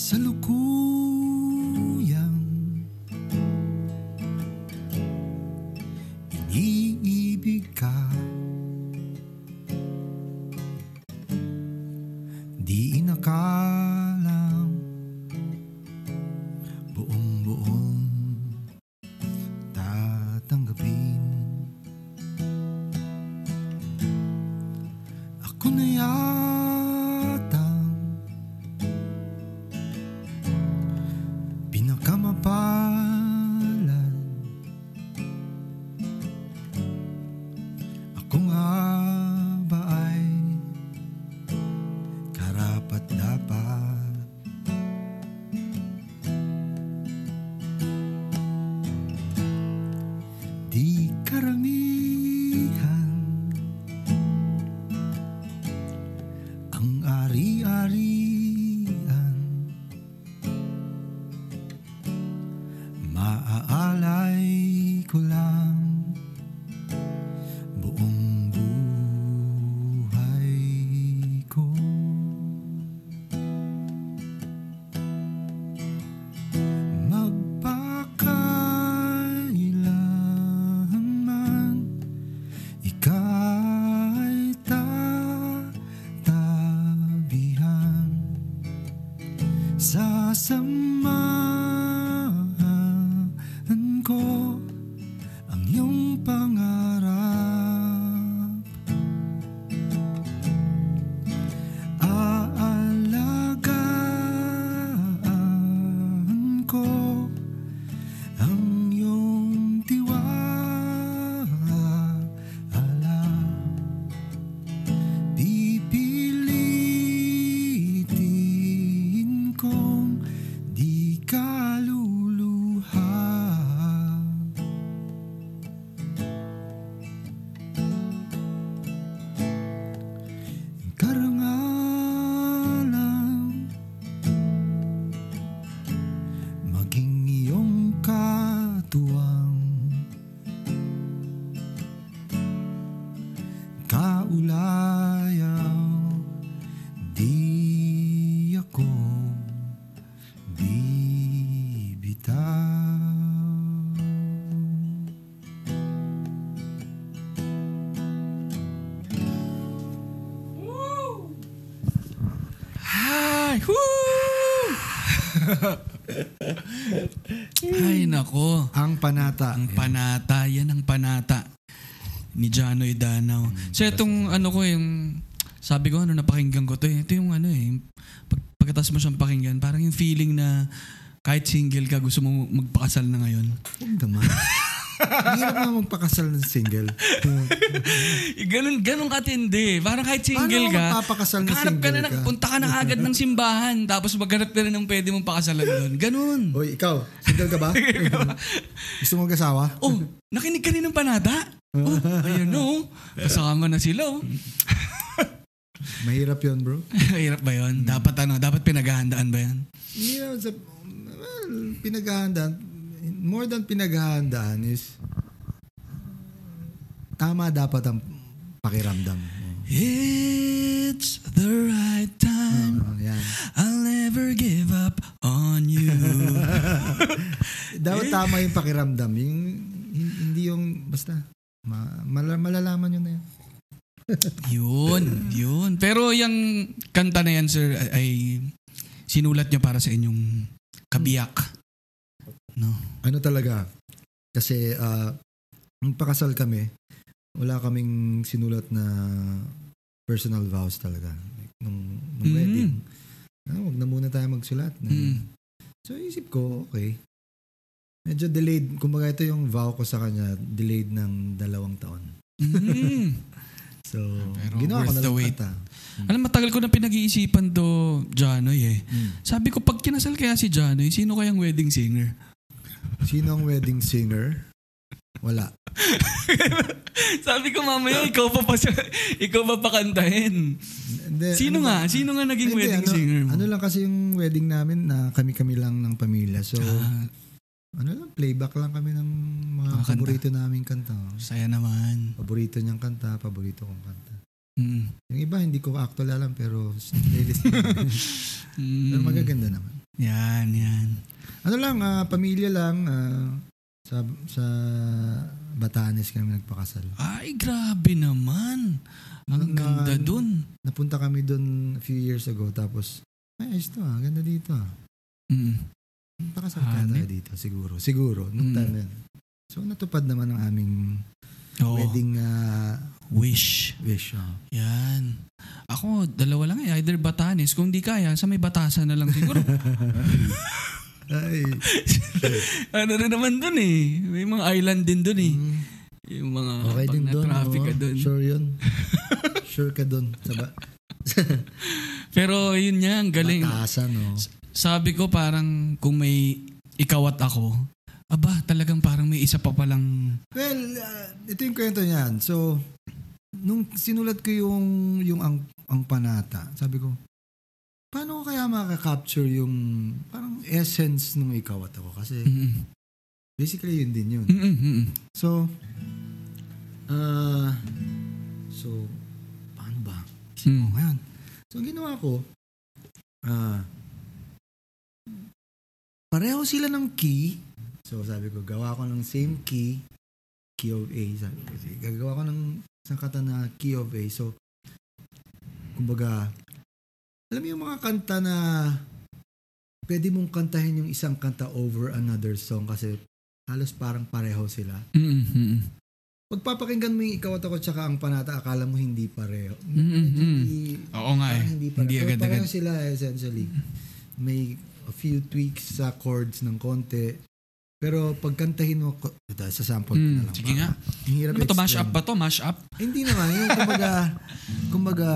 kasalukuyang panata Ang panata, yan ang panata ni Janoy Danaw. So itong ano ko yung sabi ko ano napakinggan ko to eh. Ito yung ano eh. Pag, pagkatapos mo siyang pakinggan, parang yung feeling na kahit single ka, gusto mo magpakasal na ngayon. Huwag naman Hirap na magpakasal ng single ganun, ganun katindi. Parang kahit single Paano ka, magpapakasal na hanap ka single na, ka? punta ka na agad ng simbahan, tapos maghanap ka na ng pwede mong pakasalan doon. Ganun. Hoy, ikaw, single ka ba? Gusto mo mag-asawa? Oh, nakinig ka rin ng panata? Oh, ayun no. Kasama na sila oh. Mahirap yun, bro. Hirap ba yun? Dapat ano, dapat pinaghahandaan ba yan? Hindi naman sa... Well, pinaghahandaan. More than pinaghahandaan is... Tama dapat ang pakiramdam. It's the right time. Oh, yan. I'll never give up on you. Dapat tama yung pakiramdam. Yung, hin- hindi yung... Basta... Ma, mal- malalaman yun na yan. yun, yun. Pero yung kanta na yan, sir, ay, ay sinulat niyo para sa inyong kabiyak. No? Ano talaga? Kasi uh, nung pakasal kami, wala kaming sinulat na personal vows talaga. Like, nung, nung Mm. wedding. Ah, wag na muna tayo magsulat. Mm. So isip ko, okay. Medyo delayed. Kumbaga ito yung vow ko sa kanya, delayed ng dalawang taon. Mm. So, Pero ginawa ko na lang wait. kanta. Alam, matagal ko na pinag-iisipan to, Janoy eh. Mm. Sabi ko, pag kinasal kaya si Janoy, sino kayang wedding singer? Sino ang wedding singer? Wala. Sabi ko, mamaya, ikaw pa pa siya, ikaw pa pakantahin. Hindi, Sino ano nga? ba? Sino nga naging Hindi, wedding ano, singer mo? Ano lang kasi yung wedding namin na kami-kami lang ng pamilya. So, Ah, ano lang, playback lang kami ng mga kanta. paborito naming kanta. saya naman. Paborito niyang kanta, paborito kong kanta. Mm. Yung iba, hindi ko actual alam, pero playlist. Mm. pero magaganda naman. Yan, yan. Ano lang, ah, pamilya lang. ah, sa, sa Batanes kami nagpakasal. Ay, grabe naman. Ang Mga- ganda dun. Napunta kami doon a few years ago. Tapos, ay, ayos to ah. Ganda dito ah. Mm. Pakasal Hanip. tayo dito. Siguro. Siguro. Nung Mm. time na. So, natupad naman ang aming Oo. wedding ah, Wish. wish. ah. Yan. Ako, dalawa lang eh. Either Batanes. Kung di kaya, sa may batasan na lang siguro. Ay. ano rin naman dun eh. May mga island din dun eh. Mm. Yung mga Okay pag din doon. na-traffic ka dun. Sure yun. sure ka doon. Sa ba- Pero yun nga, ang galing. Batasan, no? Sabi ko parang kung may ikaw at ako, aba, talagang parang may isa pa palang... Well, ah, ito yung kwento niyan. So, nung sinulat ko yung, yung ang, ang panata, sabi ko, paano ko kaya makaka-capture yung parang essence ng ikaw at ako? Kasi Mm-mm. basically yun din yun. Mm-mm. So, ah, so, paano ba? Mm. Ngayon. So, ang ginawa ko, ah, pareho sila ng key. So, sabi ko, gawa ko ng same key, key of A. Sabi ko, kasi gagawa ko ng isang kata na key of A. So, kumbaga, alam mo yung mga kanta na pwede mong kantahin yung isang kanta over another song kasi halos parang pareho sila. Mm-mm. Pagpapakinggan mo yung ikaw at ako tsaka ang panata, akala mo hindi pareho. Mm, mm, Medyo mm. hindi- Oo nga eh. hindi pareho. Hindi Pero agad-agad. pareho sila essentially. May a few tweaks sa chords ng konti. Pero pagkantahin mo, sa sample Mm, na lang. sige nga. Ang hirap Ano ba to? Mash up ba to? Mash up? Hindi naman. Yung kumbaga, kumbaga,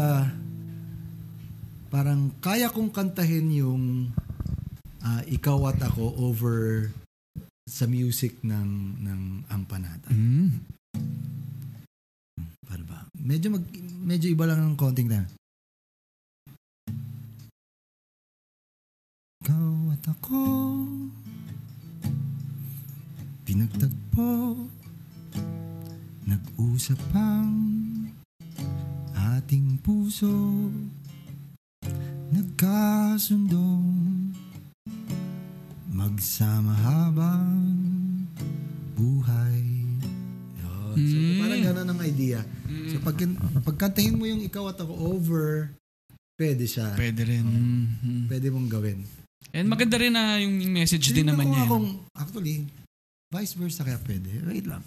parang kaya kong kantahin yung ah, ikaw at ako over sa music ng ng Ampanata. Mm. Paano ba? Medyo mag, medyo iba lang ng konting time. Ikaw at ako Pinagtagpo Nag-usap ang Ating puso Nagkasundong Magsama habang Buhay Yun. So Mm. parang gano'n ang idea So pag, pagkantahin mo yung ikaw at ako over, pwede siya. Pwede rin. Mm. Pwede mong gawin. And maganda rin na yung message din Tingnan naman niya. nga kung, actually, vice versa kaya pwede. Wait lang.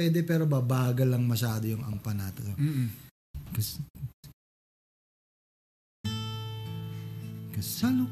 Pwede pero babagal lang masyado yung ang panata. Mm-mm. Kas kasalukuyang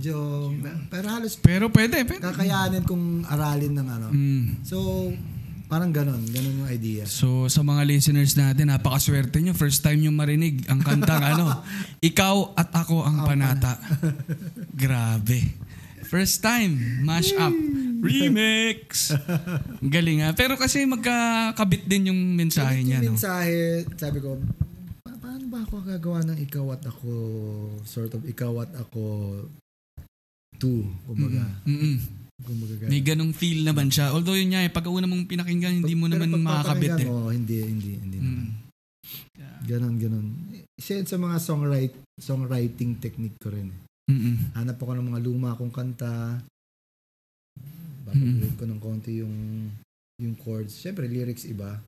medyo pero halos Pero pwede. pwede. kakayanin kung aralin ng ano Mm. So, parang ganon. Ganon yung idea. So sa mga listeners natin, napakaswerte nyo. First time nyo marinig ang kantang ano, Ikaw at Ako ang Panata. Grabe. First time, mash up. Remix. Galing ha. Pero kasi magkakabit din yung mensahe niya. yung No? mensahe, sabi ko, pa- paano ba ako gagawa ng ikaw at ako, sort of ikaw at ako two, kumbaga. Mm-mm. kumbaga ganon. May ganong feel naman siya. Although yun nga, eh, pag una mong pinakinggan, hindi mo Pero naman makakabit eh. mo, hindi, hindi, hindi. naman. Mm. Ganon, ganon. Isa yun sa mga songwrite, songwriting technique ko rin. eh. Mm-mm. Hanap ako ng mga luma kong kanta. Babaguhin ko ng konti yung yung chords. Siyempre, lyrics iba.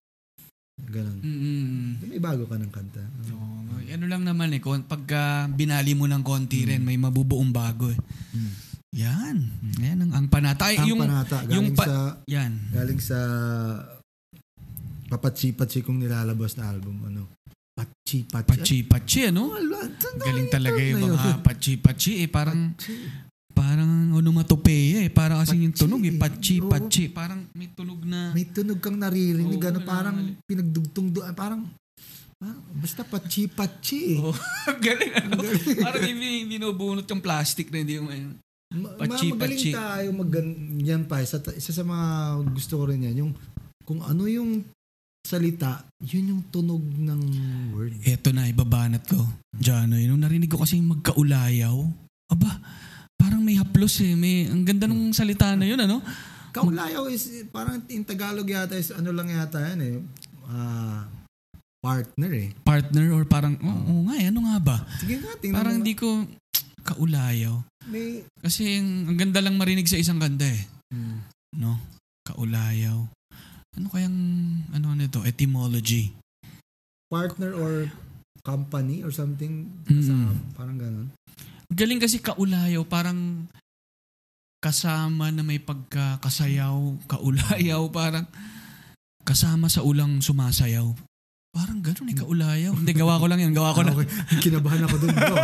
Ganon. Mm-mm. May bago ka ng kanta. Oo, ano lang naman eh, pagka binali mo ng konti rin, may mabubuong bago eh. Mm. Yan. Yan ang, ang panata. Ay, Ang yung, panata, yung galing pa- sa yan. galing sa papatsi-patsi kong nilalabas na album ano pachi. Pachi-pachi, ano? Galing talaga yung mga pachi-pachi eh. Parang, Pachi. Parang onomatopeya eh. Parang kasi yung tunog eh. eh. Pachi-pachi. Parang may tunog na... May tunog kang naririnig, Oo, ano, parang pinagdugtong doon, parang, ah, basta pachi-pachi eh. Oh, galing ano. Parang hindi binubunot yung plastic na hindi mo yun. Ma- Pachi, ma- magaling pachi. tayo magganyan pa. Isa, isa sa mga gusto ko rin yan, yung kung ano yung salita, yun yung tunog ng word. Eto na, ibabanat ko. Jano, nung narinig ko kasi magkaulayaw, aba, parang may haplos eh. May, ang ganda nung salita na yun, ano? Kaulayaw is, parang in Tagalog yata is ano lang yata yan eh. Ah, partner eh. Partner or parang, oo oh, nga eh, ano nga ba? Sige nga, tingnan Parang hindi ko, kaulayaw. May, Kasi ang, ang ganda lang marinig sa isang kanta eh. hmm. No? Kaulayaw. Ano kayang, ano nito, etymology? partner or company or something. Mm. Kasama, parang ganun. Galing kasi kaulayaw, parang kasama na may pagkakasayaw, kaulayaw, parang kasama sa ulang sumasayaw. Parang ganun eh, kaulayaw. Hindi, gawa ko lang yan, gawa ko Ah, lang. okay. Kinabahan ako dun bro.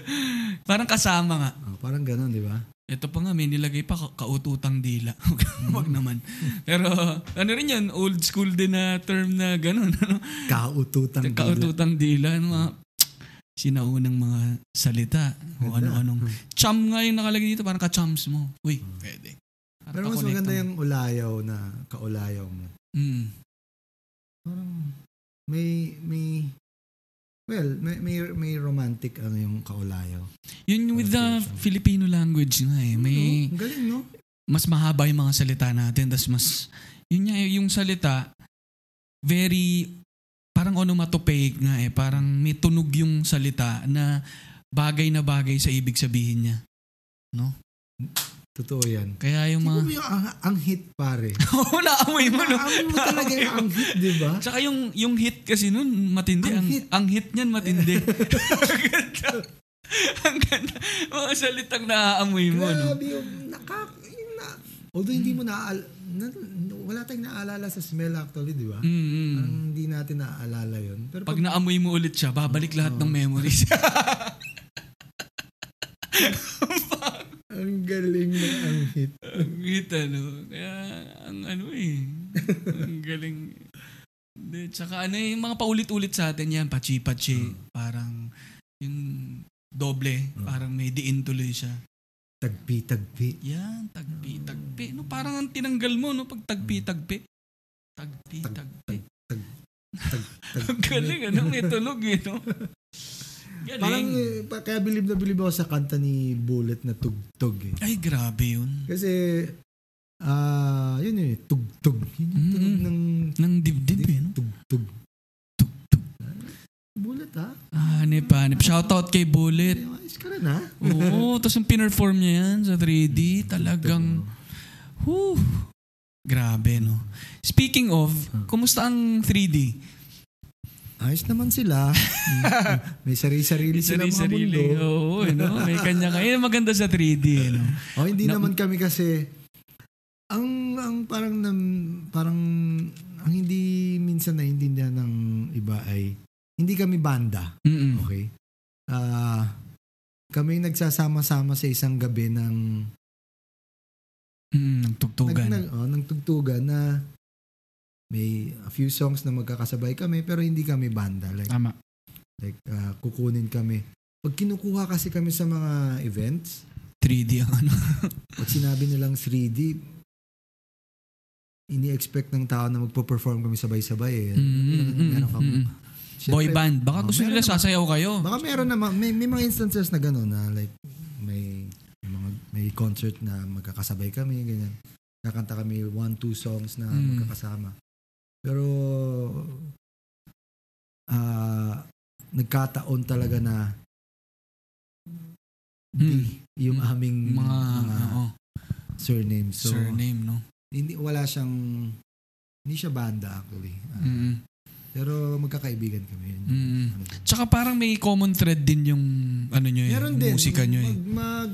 Parang kasama nga. Ah, parang ganun, di ba? Ito pa nga, may nilagay pa ka- kaututang dila. Wag naman. Pero ano rin yan, old school din na term na ganun. Ano? Kaututang dila. Kaututang dila. Ano, mga sinaunang mga salita. O ano-anong. Chum nga yung nakalagay dito, parang ka-chums mo. Uy, pwede. Parang Pero mas maganda mo. yung ulayaw na kaulayaw mo. Mm. Parang may may well, may may, may romantic ano yung kaulayaw. Yun with the. Filipino language nga eh. May? Ang galing, no? mas mahaba yung mga salita natin. Tapos mas, yun nga, yung salita, very, parang onomatopoeic nga eh. Parang may tunog yung salita na bagay na bagay sa ibig sabihin niya. No? Totoo yan. Kaya yung Siguro mga... yung ang, ang hit pare. Oo, naamoy mo, no? Naamoy mo talaga yung ang hit, di ba? Tsaka yung, yung hit kasi nun, matindi. Ang Ang, hit. ang hit niyan, matindi. ang ganda. Ang ganda. Mga salitang naaamoy mo, no? Grabe naka... Yung na, although hindi mo naal... Na, wala tayong naalala sa smell actually, di ba? Mm-mm. Parang hindi natin naaalala yun. Pero Pag naamoy mo ulit siya, babalik lahat ng memories. ang galing ng ang hit. ang hit, ano. Kaya, ang ano eh. ang galing. Hindi, tsaka ano eh, yung mga paulit-ulit sa atin yan, pachi-pachi. Parang, yung doble, Hmm. parang may diin tuloy siya. Tagpi-tagpi. Yan, tagpi-tagpi. No, parang ang tinanggal mo, no, pag tagpi-tagpi. Tagpi-tagpi. Tag, tag, Ang galing, ano, may tunog eh, no? Galing. Parang, eh, pa- kaya bilib na bilib ako sa kanta ni Bullet na tugtog eh. Ay, grabe yun. Kasi, ah, yun yun eh, tugtog. Yun yung tunog Mm. ng Nang dibdib eh, no? tugtog. Bullet ha? Hanip, hanip. Shoutout kay Bullet. Ayos ka rin ha? Oo, tapos yung pinerform niya yan sa 3D, talagang, whew, grabe, no? Speaking of, kumusta ang 3D? Ayos naman sila. May sarili-sarili sila mga mundo. Oo, eh, no? may kanya kanya. maganda sa 3D, eh, no? O hindi Na- naman kami kasi ang ang parang nam, parang ang hindi minsan naiintindihan ng iba ay hindi kami banda, Mm-mm. okay? Ah, kami nagsasama-sama sa isang gabi ng Mm, nagtugtugan. nag, nag, oh, ng tugtugan na may a few songs na magkakasabay kami pero hindi kami banda like Tama. like ah, kukunin kami pag kinukuha kasi kami sa mga events 3D ang ano. pag sinabi nilang 3D ini-expect ng tao na magpo-perform kami sabay-sabay eh. Mm, mm, Meron kang- mm, mm. Siyempre, Boy band. Baka oh, gusto nila naman. sasayaw kayo. Baka meron naman, may, may mga instances na gano'n na like may, may mga may concert na magkakasabay kami, ganyan. Nakanta kami one, two songs na Mm. magkakasama. Pero ah nagkataon talaga na di yung Mm. aming Mga, mga, oo, surname. So, surname, no? hindi wala siyang hindi siya banda actually. Ah, Mm-mm. Pero magkakaibigan kami. Yun, Mm. ano. Tsaka parang may common thread din yung ano nyo Meron din. musika nyo eh. Mag, mag,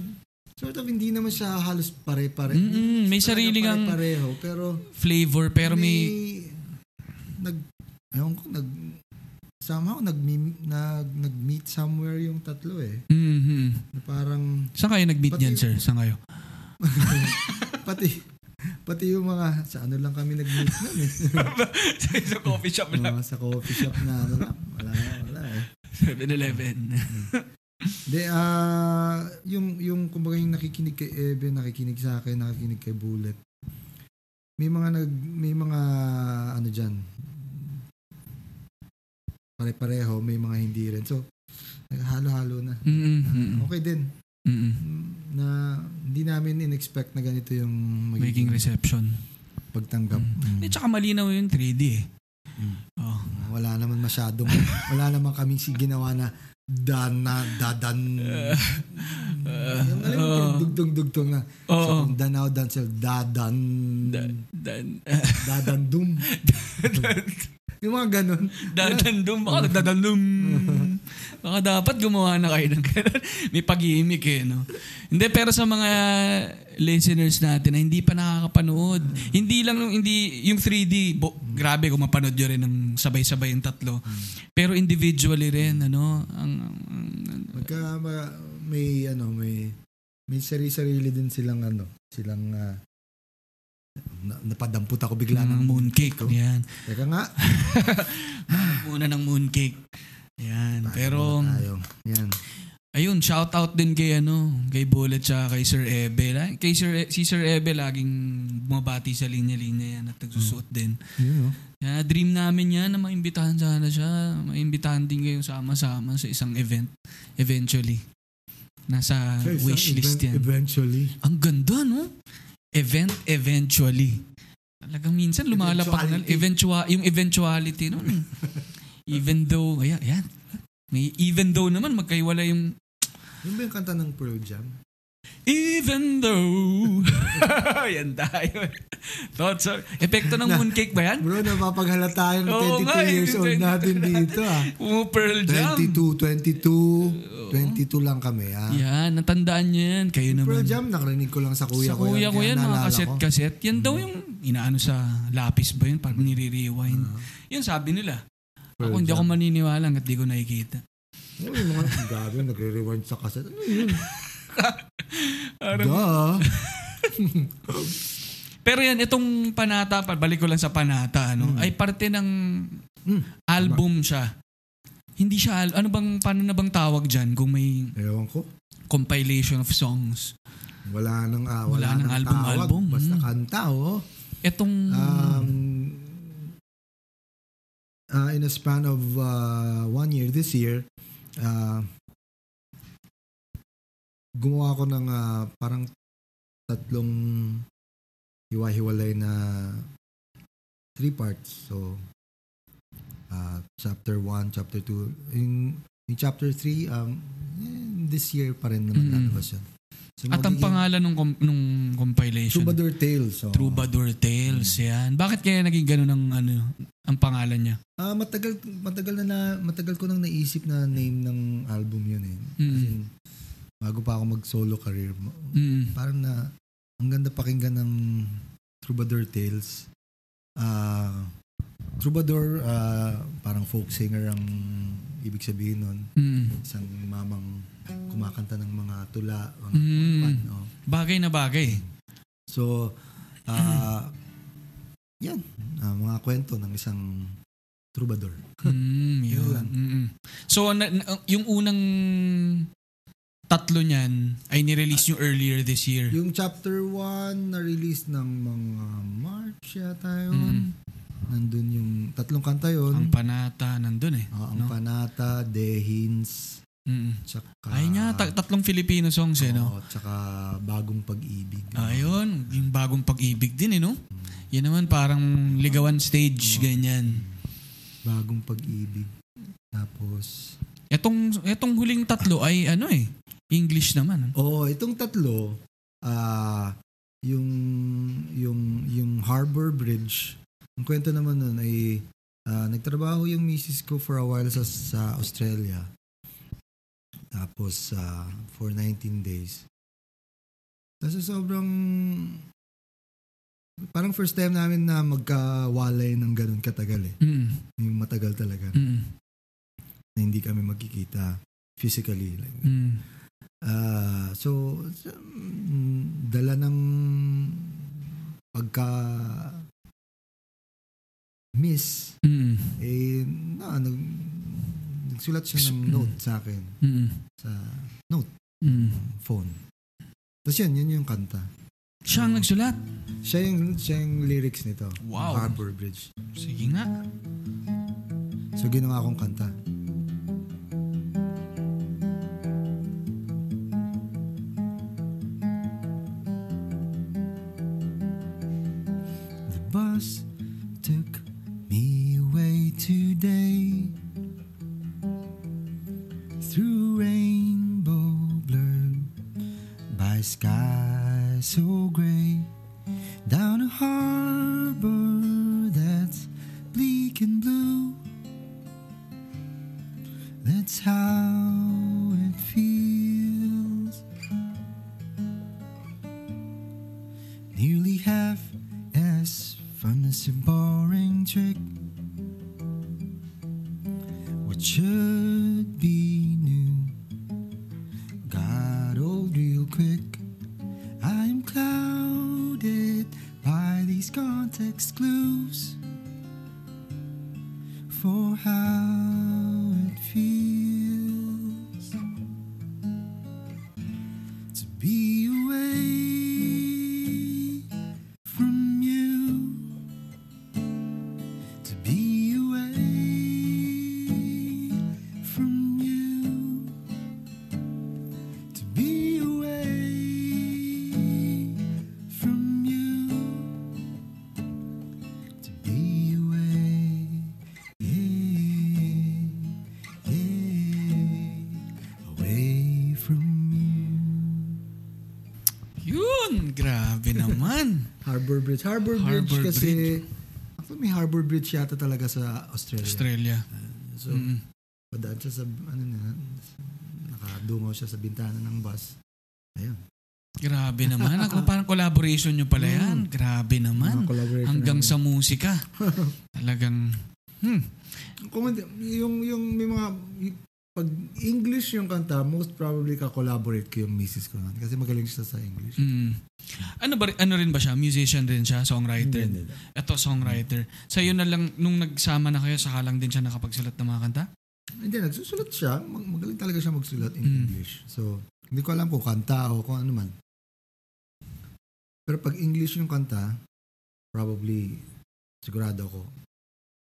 sort of hindi naman siya halos pare-pare. Mm-mm, may sarili ngang pareho pero flavor pero may nag ewan ko nag somehow nag nag nag-meet somewhere yung tatlo eh. Mhm. Na parang Saan kayo nag-meet niyan, sir? Saan kayo? pati pati yung mga sa ano lang kami nag-meet nun eh. sa coffee shop Mga sa coffee shop na ano lang. Wala, wala eh. 7-Eleven. De, ah, yung, yung, kumbaga yung nakikinig kay Ebe, nakikinig sa akin, nakikinig kay Bullet. May mga nag, may mga, ano dyan, pare-pareho, may mga hindi rin. So, naghalo-halo na. Mm-mm. Okay din. Mm-mm. Mm, Na, hindi namin in-expect na ganito yung Making reception. pagtanggap. Mm. Eh, tsaka malinaw yung 3D eh. Mm. Oh. Wala naman masyadong, wala naman kami si ginawa na dana, dadan. yung alam mo, uh, dugtong-dugtong na. Oo. So, kung danaw, dancel, dadan, Dan, dadandum. yung mga ganun. dadandum. Baka nagdadandum. Baka dapat gumawa na kayo ng ganun. May pag-iimik eh, no? Hindi, pero sa mga listeners natin na hindi pa nakakapanood, hindi lang hindi, yung 3D, bo, grabe kung mapanood nyo rin ng sabay-sabay yung tatlo. Pero individually rin, ano, ang, ang- Magka, ma- may, ano, may, may sarili-sarili din silang, ano, silang, ah, na, napadampot ako bigla ng ng mooncake. oh. Yan. Teka nga. Muna ng mooncake. Yan. Pero, tayo. Yan. ayun, shout out din kay ano, kay Bullet tsaka kay Sir Ebe. Kay Sir, E- si Sir Ebe laging bumabati sa linya-linya yan at nagsusuot din. Yun, oh. Kaya dream namin yan na maimbitahan sana siya. Maimbitahan din kayo sama-sama sa isang event. Eventually. Nasa So, isang wishlist event yan. Eventually. Ang ganda, no? Event eventually. Talagang minsan lumalapak na. Eventuality. Eventua, yung eventuality nun. even though, ayan, ayan. May even though naman, magkaiwala yung Yung ba yung kanta ng Pearl Jam? even though. yan tayo. Thoughts are, epekto ng mooncake ba yan? Bro, napapaghalata yung Oo 22 nga, eh, years old 22 natin dito ah. Oh, Pearl Jam. 22, 22, 22 lang kami ah. Yan, natandaan niyo yan. Kayo naman. Pearl Jam, nakarinig ko lang sa kuya sa ko. kuya ko kaya yan, mga kaset-kaset. Yan daw yung inaano sa lapis ba yun? Parang nire-rewind. Yun sabi nila. Ako hindi ako maniniwala hanggat di ko nakikita. Oo, yung mga gabi, nagre-rewind sa kaset. Ano yun? Parang- Duh. Pero yan, itong Panata, balik ko lang sa Panata, ano, Mm. ay parte ng Mm. album siya. Hindi siya, al- ano bang, paano na bang tawag dyan kung may Ewan ko. compilation of songs? Wala nang, ah, Wala wala, nang nang album, tawag. album. Basta Mm. kanta, oh. Itong, Um, uh, in a span of uh, one year, this year, uh, gumawa ko ng uh, parang tatlong hiwa-hiwalay na three parts. So, uh, chapter 1, chapter 2. In, in chapter 3, um, eh, this year pa rin naman Mm. lalabas yun. So, at ang pangalan ng, com- nung compilation? Troubadour Tales. So, Troubadour Tales, Mm. yan. Bakit kaya naging ganun ang, ano, ang pangalan niya? Ah, matagal matagal na, na matagal ko nang naisip na name ng album yun eh. As Mm. in, bago pa ako mag-solo career, mo- Mm. parang na ang ganda pakinggan ng Troubadour Tales. Ah, Troubadour, ah, parang folk singer ang ibig sabihin nun. Mm. Isang mamang kumakanta ng mga tula, mga Mm. pan, no? Bagay na bagay. So, ah, yan, ah, mga kwento ng isang troubadour. Mm, Yun yun. Mm-mm. So, na, na- yung unang tatlo niyan ay nirelease nyo earlier this year. Yung chapter 1 na-release ng mga March yata yun. Mm. Nandun yung tatlong kanta yun. Ang panata nandun eh. Ah, ang no? Panata, Dehins, Mm. tsaka... Ay nga, ta- tatlong Filipino songs eh, no? Oo, tsaka Bagong Pag-ibig. Ayun, yung bagong pag-ibig din eh, no? Yan naman parang ligawan stage, ganyan. Bagong Pag-ibig. Tapos... Etong, etong huling tatlo ay ano eh, English naman. Oo, itong tatlo, ah yung, yung, yung Harbor Bridge, ang kwento naman nun ay ah, nagtrabaho yung misis ko for a while sa, sa Australia. Tapos, ah, for 19 days. Tapos sobrang, parang first time namin na magkawalay ng ganun katagal eh. Mm. Yung matagal talaga. Mm. na hindi kami magkikita physically. Like, Mm. Ah, so, dala ng pagka miss, Mm. eh, na, nag, nagsulat siya ng note sa akin Mm. sa Mm. phone. Tapos yun, yun yung kanta. Siya ang nagsulat. Siya yung, siya yung lyrics nito. Wow. Harbor Bridge. Sige nga. So, ginawa akong kanta. Yun, grabe naman. Harbor Bridge. Harbor Bridge Harbor kasi Actually, may Harbor Bridge yata talaga sa Australia. Australia. So, Mm. padaan siya sa, ano na, nakadungaw siya sa bintana ng bus. Ayun. Grabe naman. Ako parang collaboration nyo pala yan. Grabe naman. Hanggang namin. sa musika. Talagang, hmm. Kung yung, yung may mga, pag English yung kanta, most probably ka-collaborate ko yung misis ko nun. Kasi magaling siya sa English. Mm. Ano ba ano rin ba siya? Musician rin siya, songwriter. Hindi, hindi. Ito songwriter. Sa iyo na lang nung nagsama na kayo saka lang din siya nakapagsulat ng mga kanta? Hindi, nagsusulat siya. Mag- Magaling talaga siya magsulat in Mm. English. So, hindi ko alam kung kanta o kung ano man. Pero pag English yung kanta, probably, sigurado ako,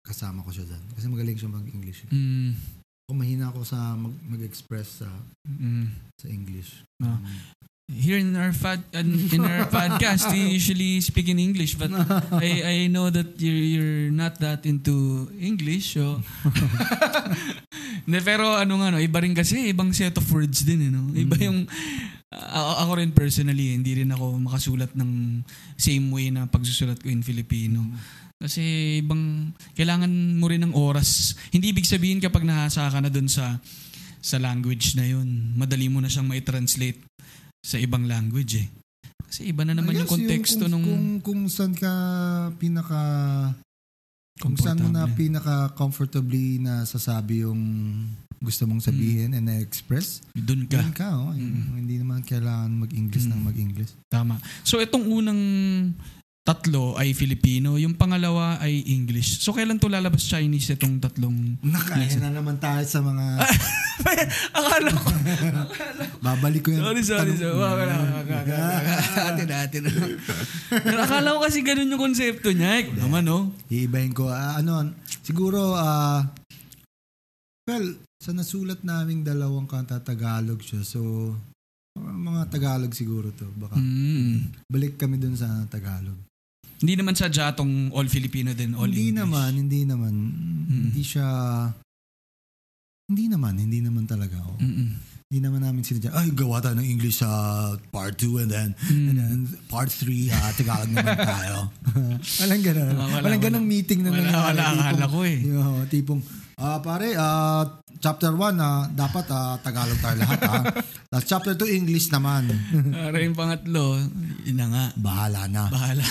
kasama ko siya dyan. Kasi magaling siya mag-English. Mm. Kung mahina ako sa mag- mag-express sa Mm. sa English. Ah. Here in our fad, in our podcast, we usually speak in English, but I I know that you're you're not that into English, so. Hindi, pero ano nga no, iba rin kasi ibang set of words din, eh, no? Iba Mm. yung a- ako rin personally, hindi rin ako makasulat ng same way na pagsusulat ko in Filipino. Kasi ibang kailangan mo rin ng oras. Hindi ibig sabihin kapag nahasa ka na dun sa sa language na yun, madali mo na siyang mai-translate sa ibang language eh. Kasi iba na naman yung konteksto kung, nung Kung, kung saan ka pinaka... Kung saan mo na Komportable. pinaka comfortably na sasabi yung gusto mong sabihin and na-express, Doon ka. Doon ka, oh. Mm. Hindi naman kailangan mag-English Mm. ng mag-English. Tama. So itong unang tatlo ay Filipino, yung pangalawa ay English. So kailan to lalabas Chinese itong tatlong? Nakaya na naman tayo sa mga... Akala ko. babalik ko yan. sorry, sorry. sorry. Wala. Atin, atin. Pero akala ko kasi ganun yung konsepto niya. Eh, naman, no? Iibahin ko. Ah, ano, siguro, ah, well, sa nasulat naming dalawang kanta, Tagalog siya. So, mga Tagalog siguro to. Baka Mm. balik kami dun sa Tagalog. Hindi naman sa jatong all Filipino din, all hindi English. naman, hindi naman. Hindi siya... Hindi naman, hindi naman talaga. Oh. Mm-mm. Hindi naman namin sila ay, gawa tayo ng English sa part 2 and then, Mm. and then part 3, ha, Tagalog naman tayo. walang ganun. Ah, wala, walang ganung wala. meeting na Wala, nangyari. wala, Tipong- ko eh. Yung, tipong, ah pare, ah, chapter 1, ah, dapat ah, Tagalog tayo lahat. ha. Tapos chapter 2, English naman. Para yung pangatlo, yun na nga. Bahala na. Bahala.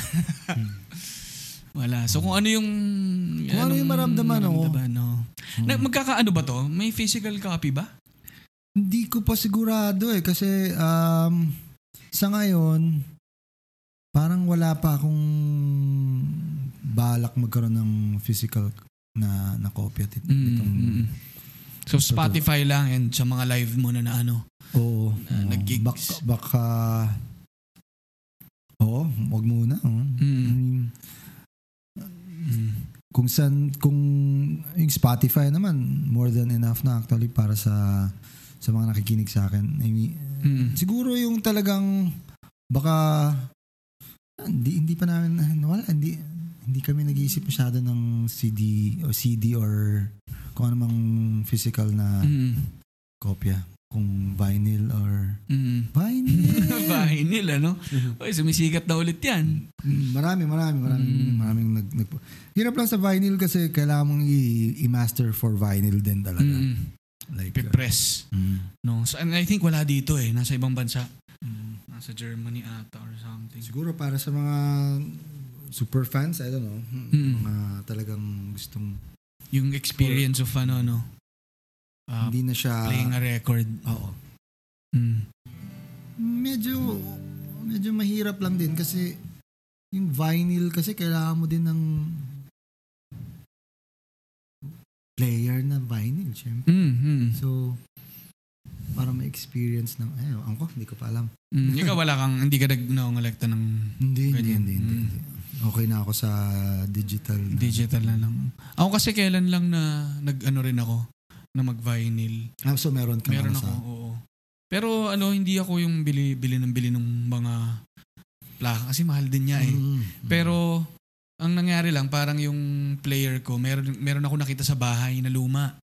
Wala. So kung ano yung... Kung ano yung maramdaman, maramdaman, oo. Na, magkakaano ba to? May physical copy ba? Hindi ko pa sigurado eh kasi um, sa ngayon parang wala pa akong balak magkaroon ng physical na na kopya tit- Mm, itong mm, mm. So Spotify lang and sa mga live mo na na ano. Oo. Na oo. nag-gigs. Baka, baka Oo, wag muna. oh. Mm. Mm. kung san kung yung Spotify naman more than enough na actually para sa sa mga nakikinig sa akin. I mean, Mm. siguro yung talagang baka hindi hindi pa namin wala hindi hindi kami nag-iisip masyado ng CD o CD or kung ano mang physical na Mm. kopya kung vinyl or Mm. vinyl Vinyl, ano? Uy, sumisikat na ulit yan. Mm, marami marami maraming Mm. maraming nag, nag hirap lang sa vinyl kasi kailangan mong i- i-master for vinyl din talaga Mm. like uh, Pipress. mm. No? So, and I think wala dito eh. Nasa ibang bansa. Mm. Nasa Germany ata or something. siguro para sa mga super fans I don't know Mm. mga talagang gustong Yung experience of ano, no? Uh, hindi na siya playing a record. oo Mm. medyo medyo mahirap lang din kasi yung vinyl kasi kailangan mo din ng player na vinyl syempre. Mm, mm. So para ma-experience ng eh ang ko hindi ko pa alam. Mm. Ikaw wala kang, hindi ka nag-ngolekta ng Hindi hindi hindi, hindi, Mm. hindi. Okay na ako sa digital. Na. digital na lang. Ako kasi kailan lang na nag-ano rin ako na mag-vinyl. Ah, so meron ka Meron na ako, sa oo. Pero ano, hindi ako yung bili-bili ng bili ng mga plaka kasi mahal din niya eh. Mm. Pero ang nangyari lang parang yung player ko, meron meron ako nakita sa bahay na luma.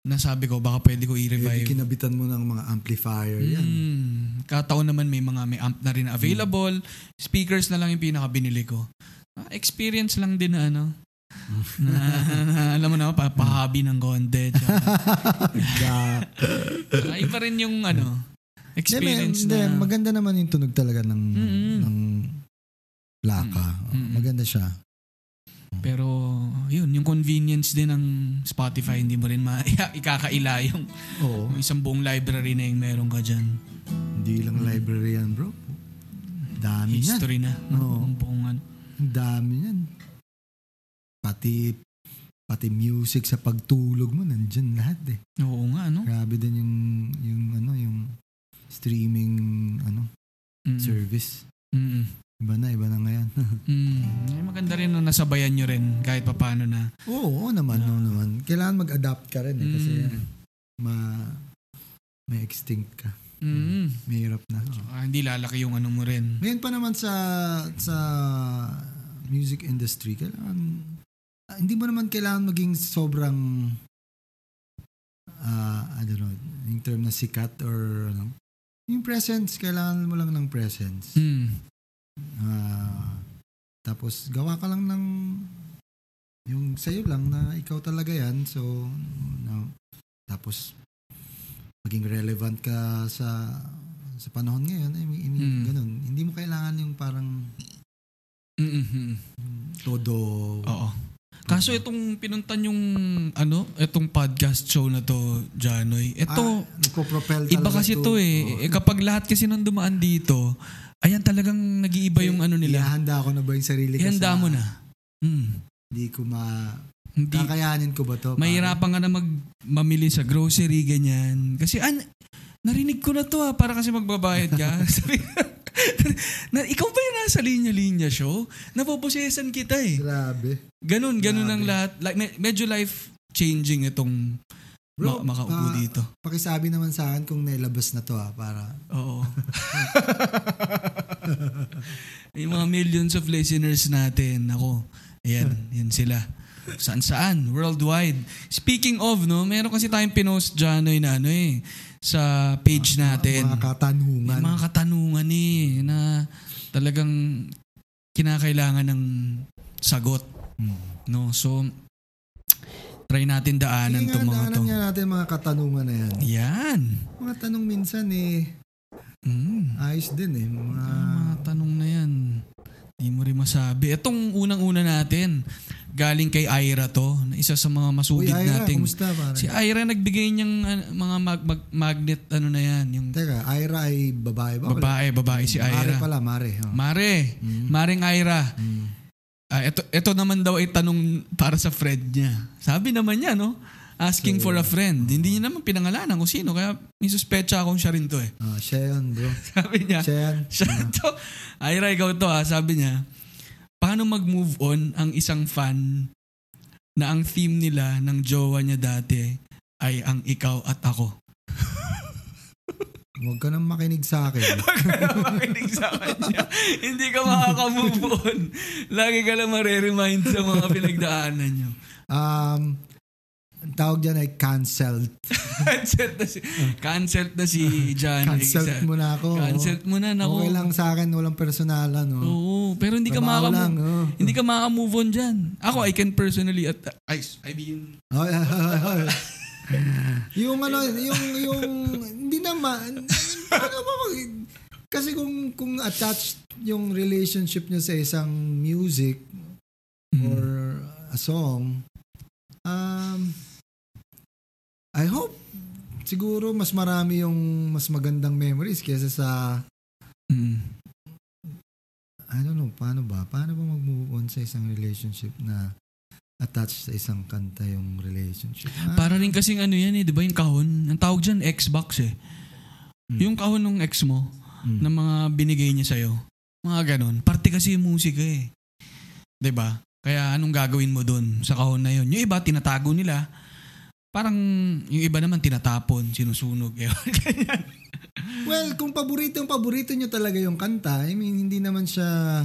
Na sabi ko baka pwede ko Eh, i-revive. kinabitan mo ng mga amplifier yan. Mm, kataon naman may mga may amp na rin available. Speakers na lang yung pinaka binili ko. Ah, experience lang din na ano. na, na, alam mo na, papahabi ng konti. tsaka- iba rin yung ano, experience Hindi, na. hindi, maganda naman yung tunog talaga ng Mm-mm. ng plaka. Mm-mm. Maganda siya. Pero yun, yung convenience din ng Spotify, hindi mo rin ma- ikakaila yung, Oo. yung isang buong library na yung meron ka dyan. Hindi lang library yan, bro. Dami yan. History na. Oo. Ang buong ano. Ang dami yan. Pati pati music sa pagtulog mo nandyan lahat eh. Oo nga, no? Grabe din yung yung ano yung streaming ano Mm. service. Mm. Iba na, iba na ngayon. Mm. Ay, maganda rin na nasabayan nyo rin kahit papaano na. oo, oo naman, oo naman. Kailangan mag-adapt ka rin eh kasi Mm. yan, ma may extinct ka. Mm. Mahirap na. Oo. Ah, hindi lalaki yung ano mo rin. Ngayon pa naman sa sa music industry, kailangan ah, hindi mo naman kailangan maging sobrang ah I don't know, yung term na sikat or ano. Yung presence, kailangan mo lang ng presence. Mm. Ah, tapos gawa ka lang ng yung sa'yo lang na ikaw talaga yan. So, no, tapos maging relevant ka sa sa panahon ngayon. I mean, Mm. ganun. Hindi mo kailangan yung parang Mm-mm. todo. Oo. Kaso itong pinuntan yung ano, itong podcast show na to, Janoy. Ito, ah, nagpo-propel iba kasi to eh. Oo. Eh, Kapag lahat kasi nang dumaan dito, ayan talagang nag-iiba yung ano nila. Ihanda ko na ba yung sarili ko Ihanda sa- mo na. Mm. Hindi ko ma... Hindi, Kakayanin ko ba to? mahirapan ka na mag mamili sa grocery, ganyan. Kasi, an, narinig ko na to ah, para kasi magbabayad ka. Sabi, na, ikaw ba yung nasa linya-linya show? Napoposesan kita eh. Grabe. Ganun, ganun ang Grabe. lahat. Like, me- medyo life-changing itong Bro, ma- makaupo pa- dito. Pakisabi naman sa akin kung nailabas na to ah, para... Oo. yung mga millions of listeners natin, ako, ayan, yan sila. Saan saan, worldwide. Speaking of, no, meron kasi tayong pinost dyan na ano eh, sa page natin. Mga katanungan. May mga katanungan eh, na talagang kinakailangan ng sagot. Hmm. No? So, try natin daanan Sige itong mga daanan to. nga natin mga katanungan na yan. Yan. Mga tanong minsan eh, Mm. ayos din eh. Mga, mga tanong na yan. Di mo rin masabi. Itong unang-una natin, galing kay Ira to. na Isa sa mga Uy, masugid Ira, nating... kumusta pare? Si Ira nagbigay niyang ano, mga mag- mag- magnet ano na yan. Yung Teka, Ira ay babae ba? babae, babae si Mare Ira. pala, Mare. Oh. Mare, Mm. Maring Ira. Mm. Ah, ito, ito naman daw ay tanong para sa friend niya. Sabi naman niya, no? Asking for a friend. Hindi niya naman pinangalanan kung sino. Kaya may suspecha akong siya rin to eh. Ah, siya yun, bro. Sabi niya, Siya yan. siya to. Ira, ikaw to ha. Sabi niya, paano mag-move on ang isang fan na ang theme nila ng jowa niya dati ay ang ikaw at ako. Huwag ka nang makinig sa akin. Makinig sa kanya. Hindi ka makaka-move on. Lagi ka lang mareremind sa mga pinagdaanan niyo. Um, ang tawag dyan ay canceled. Cancelled na si, cancelled na si John. Canceled mo na ako. Cancelled mo na. Nako. Okay lang sa akin, walang personalan. No? Oo, pero hindi ka makaka lang. Oh. hindi ka makaka-move on dyan. Ako, I can personally at I, I mean, Ay, ay, ay, ay. Yung ano, yung, yung, hindi naman, ba mag- kasi kung, kung attached yung relationship nyo sa isang music mm, or a song, um, I hope siguro mas marami yung mas magandang memories kaysa sa mm, I don't know, paano ba? Paano ba mag-move on sa isang relationship na attached sa isang kanta yung relationship? Ah, para rin kasing ano yan eh, di ba yung kahon? Ang tawag dyan, Xbox eh. Mm. Yung kahon ng ex mo, mm. na mga binigay niya sa'yo. Mga ganun. Parte kasi yung musika eh. 'Di ba? Kaya anong gagawin mo dun sa kahon na yun? Yung iba, tinatago nila. Parang yung iba naman tinatapon, sinusunog. Eh. Well, kung paborito yung paborito nyo talaga yung kanta, I mean, hindi naman siya,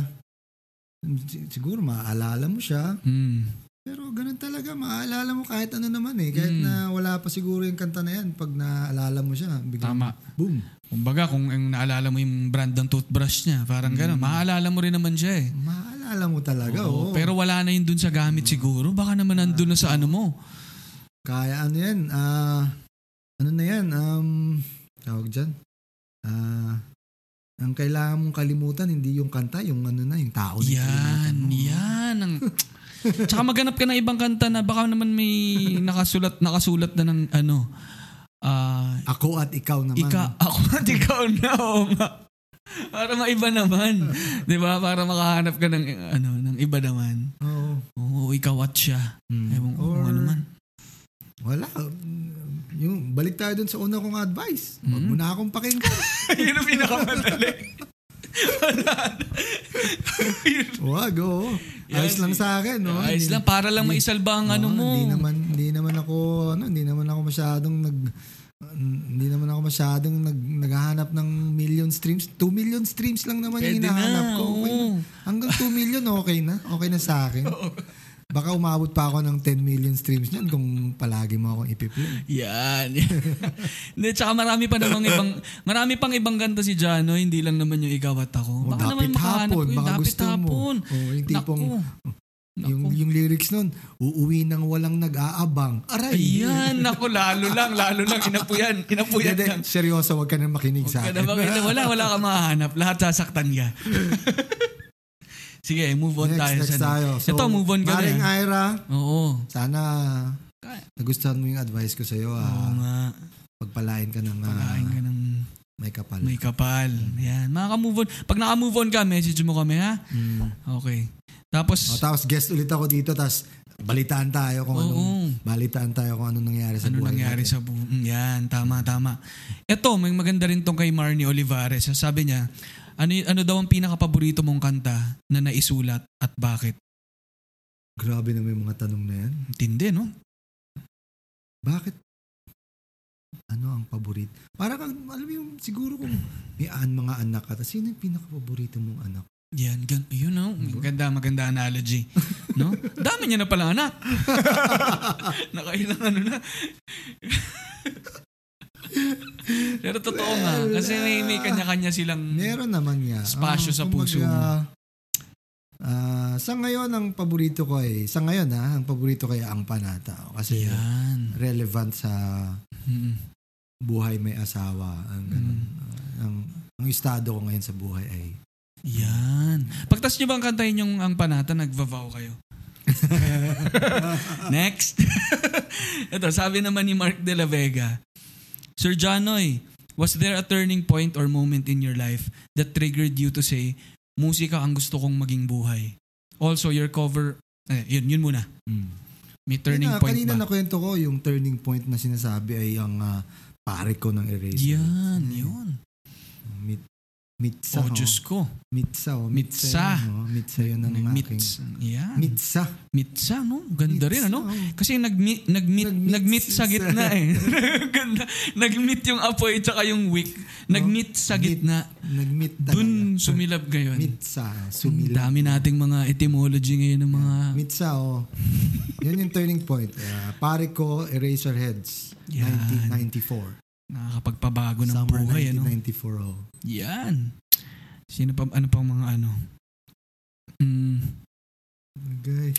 si- siguro maaalala mo siya, Hmm. Pero ganun talaga, maaalala mo kahit ano naman eh. Kahit Mm. na wala pa siguro yung kanta na yan, pag naalala mo siya, biglang, Tama. boom. Kumbaga, kung ang naalala mo yung brand ng toothbrush niya, parang gano'n, maaalala mo rin naman siya eh. Maalala mo talaga, Oo, oo. Pero wala na yun dun sa gamit siguro. Baka naman nandun na sa ano mo. Kaya ano yan, ah, ano na yan, um, tawag dyan, ah, ang kailangan mong kalimutan, hindi yung kanta, yung ano na, yung tao Yan, yan. Ang... Tsaka maghanap ka ng ibang kanta na baka naman may nakasulat nakasulat na ng ano. ah Ako at ikaw naman. ika, ako at ikaw na. Oo nga. Para maiba naman. 'Di ba? Para makahanap ka ng ano, ng iba naman. Oo. Oo, ikaw at siya. Mm. Ewan ko kung ano man. Wala. Yung, balik tayo dun sa una kong advice. Huwag Mm. mo na akong pakinggan. Yun ang pinakamadali. Huwag, oo. Ayos lang sa akin, no? Ayos Hindi- lang, para lang maisalba ang Oo, ano mo. Hindi naman, hindi naman ako, ano, hindi naman ako masyadong nag, hindi naman ako masyadong nag, naghahanap ng million streams. 2 million streams lang naman Pwede yung hinahanap na, ko. Okay oo. na. Hanggang 2 million, okay na. Okay na sa akin. Baka umabot pa ako ng 10 million streams niyan kung palagi mo akong ipiplay. Yan. Hindi, tsaka marami pa namang ibang, marami pang ibang kanta si Jano, hindi lang naman yung ikaw at ako. O, Baka naman dapit makahanap hapon, ko yung baka dapit gusto mo. hapon. O, yung tipong, Naku. yung, yung lyrics nun, uuwi nang walang nag-aabang. Aray! Ayan, naku, lalo lang, lalo lang, inapuyan, inapuyan lang. seryoso, wag ka na makinig sa Kada akin. makita, wala, wala ka mahanap. Lahat sasaktan ka. Sige, move on next, tayo. next sa tayo. Ito, move on ka Maring na. Ira, Oo. sana nagustuhan mo yung advice ko sa'yo. Oo Ah, nga. pagpalain ka ng ah, Pagkain ka ng may kapal. may kapal. Yan. Makaka-move on. Pag naka-move on ka, message mo kami, ha? Mm. Okay. Tapos, O, tapos guest ulit ako dito, tapos balitaan tayo kung Oo. anong, balitaan tayo kung anong nangyari sa ano buhay nangyari natin. sa buong... Yan, tama, tama. Ito, may maganda rin tong kay Marnie Olivares. Sabi niya, ano, ano daw ang pinaka-paborito mong kanta na naisulat at bakit? Grabe na may mga tanong na yan. Tindi, no? Bakit? Ano ang paborito? Para kang, alam mo yung, siguro kung may an, mga anak ka, tapos sino yung pinaka-paborito mong anak? Yan, gan, yun no? Maganda, maganda analogy. No? Dami niya na pala anak. Nakailang ano na. Pero totoo nga. Kasi may, may kanya-kanya silang... Meron naman nga. Spasyo Ah, sa puso mo. ah, sa ngayon, ang paborito ko ay, sa ngayon ha, ang paborito ko ay ang panata. Kasi Yan. relevant sa buhay may asawa. Ang, ganun. Mm. Ah, ang, ang estado ko ngayon sa buhay ay Yan. Pagtas nyo bang kantahin yung ang panata, nagvavow kayo? Next. Ito, sabi naman ni Mark de la Vega, Sir Janoy, was there a turning point or moment in your life that triggered you to say, musika ang gusto kong maging buhay? Also, your cover, eh, yun, yun muna. Mm. May turning na, point kanina ba? nakwento ko, yung turning point na sinasabi ay ang ah, pare ko ng eraser. Yan, yun. Mit, mitsa. Oh, Diyos ko. Mitsa. Oh. Mitsa. Mitsa. yun, oh. Mitsa yun ang aking. Mitsa. Yan. Mitsa. Mitsa, no? Ganda rin, Mitsa, ano? oh. Kasi nag-meet, Nag-meet nag-meet sa gitna eh. Ganda. Nag-meet yung apoy tsaka yung wick. Nag-meet sa gitna. Nag-meet talaga. Dun sumilab ngayon. Mitsa. Ang Sumila. dami nating mga etymology ngayon ng mga... Mitsa, oh. Yun yung turning point. Ah, pare ko, Eraserheads. Yan. 1994. Nakakapagpabago ng Summer buhay, ano? 1994, oh. Yan. Sino pa, ano pang mga ano? Mm. Okay.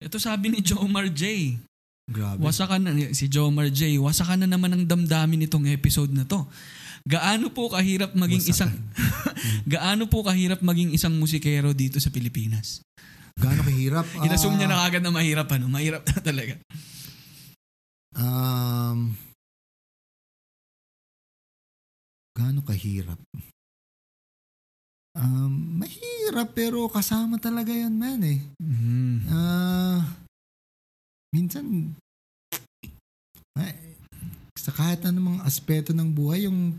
Ito sabi ni Jomar J. Grabe. Wasakan na, si Jomar J. Wasakan na naman ang damdamin nitong episode na to. Gaano po kahirap maging isang gaano po kahirap maging isang musikero dito sa Pilipinas? Gaano kahirap? Ah, Inassume niya na kagad na mahirap ano, mahirap na talaga. Um, gaano kahirap? Um, mahirap pero kasama talaga yan man eh. Mm. Ah, minsan eh, sa kahit anumang aspeto ng buhay yung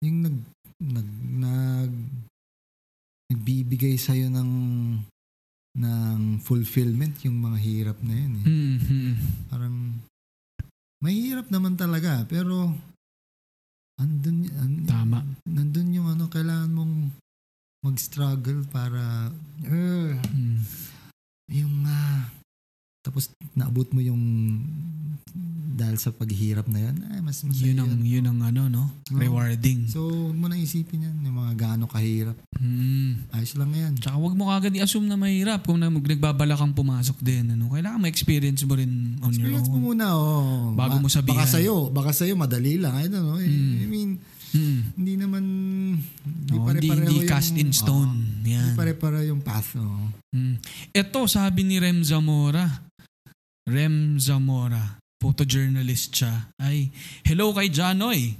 yung nag nag nag nagbibigay sa ng ng fulfillment yung mga hirap na yun eh. Mhm. Parang mahirap naman talaga pero andun an, Tama. nandun yung ano kailangan mong mag-struggle para uh, Mm. yung ah, tapos naabot mo yung dahil sa paghihirap na yun ay mas masaya Yun ang yun ang ano no, rewarding. so huwag mo na isipin yan yung mga gaano kahirap Mm. ayos lang yan Tsaka wag mo kagad i-assume na mahirap kung na nagbabala kang pumasok din. Ano? Kailangan ma-experience mo rin on experience your mo own. muna oh. Bago mo sabihan. baka sa'yo baka sa'yo madali lang I don't know I, Mm. I mean Mm. hindi naman hindi Oh, hindi, pare-pareho hindi yung- cast in stone. Hindi Yan. pare-pareho yung path oh. Mm. Ito, sabi ni Rem Zamora. Rem Zamora, photojournalist siya. Ay, hello kay Janoy.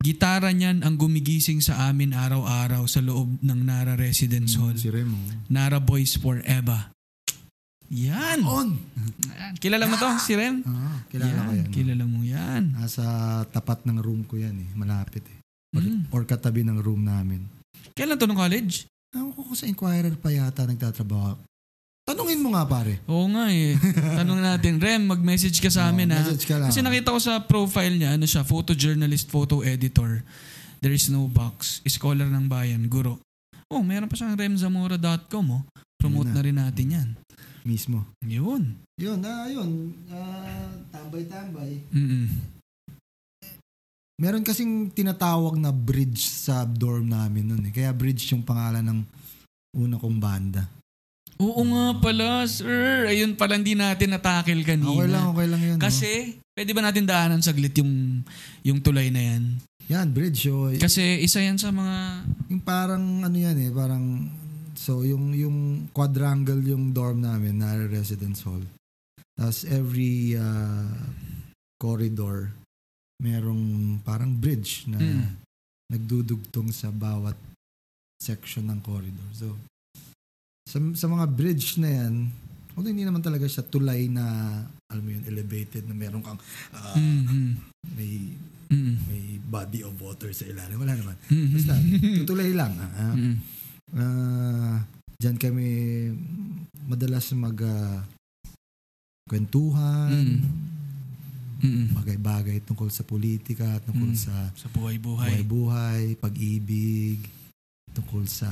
Gitara niyan ang gumigising sa amin araw-araw sa loob ng Nara Residence Hall. si Remo Nara Boys Forever. Yan. on Yan. Kilala mo to, si Rem? ah, kilala ko yan Kilala mo yan. nasa tapat ng room ko yan eh malapit eh or, Mm. or katabi ng room namin Kailan to nung college? Ewan ko sa Inquirer pa yata nagtatrabaho. Tanungin mo nga pare. Oo nga eh. Tanong natin, Rem, mag-message ka sa amin Oh, ha. Message ka lang. Kasi nakita ko sa profile niya, ano siya, photojournalist, photo editor. There is no box. Scholar ng bayan, guro. Oh, meron pa siyang remzamora.com oh. Promote Yun na. na rin natin yan. Mismo. Yun. Yun, ah, yun. Ah, tambay-tambay. Mm-mm. Meron kasing tinatawag na bridge sa dorm namin nun eh. Kaya bridge yung pangalan ng una kong banda. Oo nga pala, sir. Ayun pala hindi natin natakil kanina. Okay lang, okay lang yun. no? Kasi, pwede ba natin daanan saglit yung, yung tulay na yan? Yan, bridge. So, Kasi isa yan sa mga... yung parang ano yan eh, parang so yung yung quadrangle yung dorm namin na residence hall. Tapos every uh, corridor merong parang bridge na Mm. nagdudugtong sa bawat section ng corridor. So sa, sa mga bridge na yan, although hindi naman talaga siya tulay na alam mo yun, elevated na meron kang ah, Mm-hmm. may Mm-hmm. may body of water sa ilalim. Wala naman. Mm-hmm. Basta, tutulay lang. ah. Mm-hmm. Ah, diyan kami madalas mag ah, kwentuhan, Mm-hmm. bagay-bagay tungkol sa politika, tungkol Mm. sa Sa buhay-buhay. buhay-buhay, pag-ibig, tungkol sa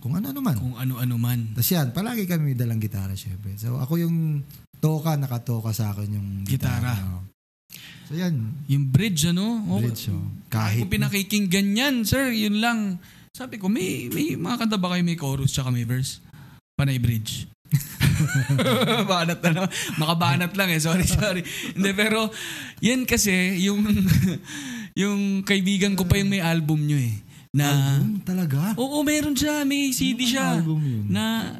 kung ano-ano man. Kung ano-ano man. Tapos yan, palagi kami may dalang gitara syempre. So ako yung toka, nakatoka sa akin yung gitara. Gitara. So yan, Yung bridge, ano? Oh, bridge. Oh. Kahit kung pinakikinggan yan, sir, yun lang. Sabi ko, may, may mga kanta ba kayo may chorus tsaka may verse? Panay bridge. banat na, no? Makabanat lang eh. Sorry, sorry. Hindi, pero yan kasi, yung, yung kaibigan ko pa yung may album nyo eh. Na Album? Talaga? Oo, meron siya, may CD siya album yun? na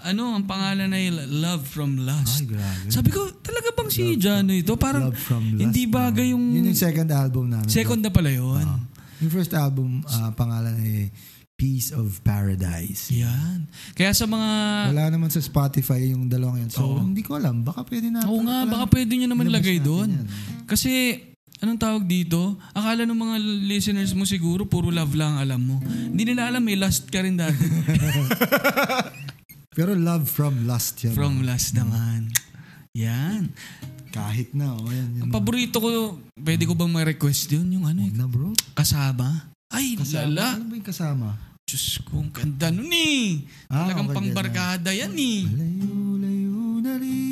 ano, ang pangalan ay Love from Lust. Ay, grabe. Sabi ko, talaga bang si Jano ito? Parang Love from Lust. hindi bagay yung Yun yung second album namin. second na pala yun. Ah. Yung first album, ah, pangalan ay Piece of Paradise. Yan. Kaya sa mga Wala naman sa Spotify yung dalawang yun. So, Oo. hindi ko alam. Baka pwede na. Oo nga, baka pwede nyo naman lagay doon. yan. Kasi, anong tawag dito? Akala ng mga listeners mo siguro, puro love lang ang alam mo. Hindi nila alam, may lust ka rin dati. Pero Love from Lust yan. From last naman. Yan. Kahit na. Oh, yan, yan. Ang paborito ko, pwede ko bang ma-request yun? Yung ano, Huwag na bro. kasama. Ay, Kasama. lala. Ano ba yung kasama? Diyos ko, ang ganda nun eh. Ah, Talagang okay, pangbarkada yan eh. Malayo-layo na rin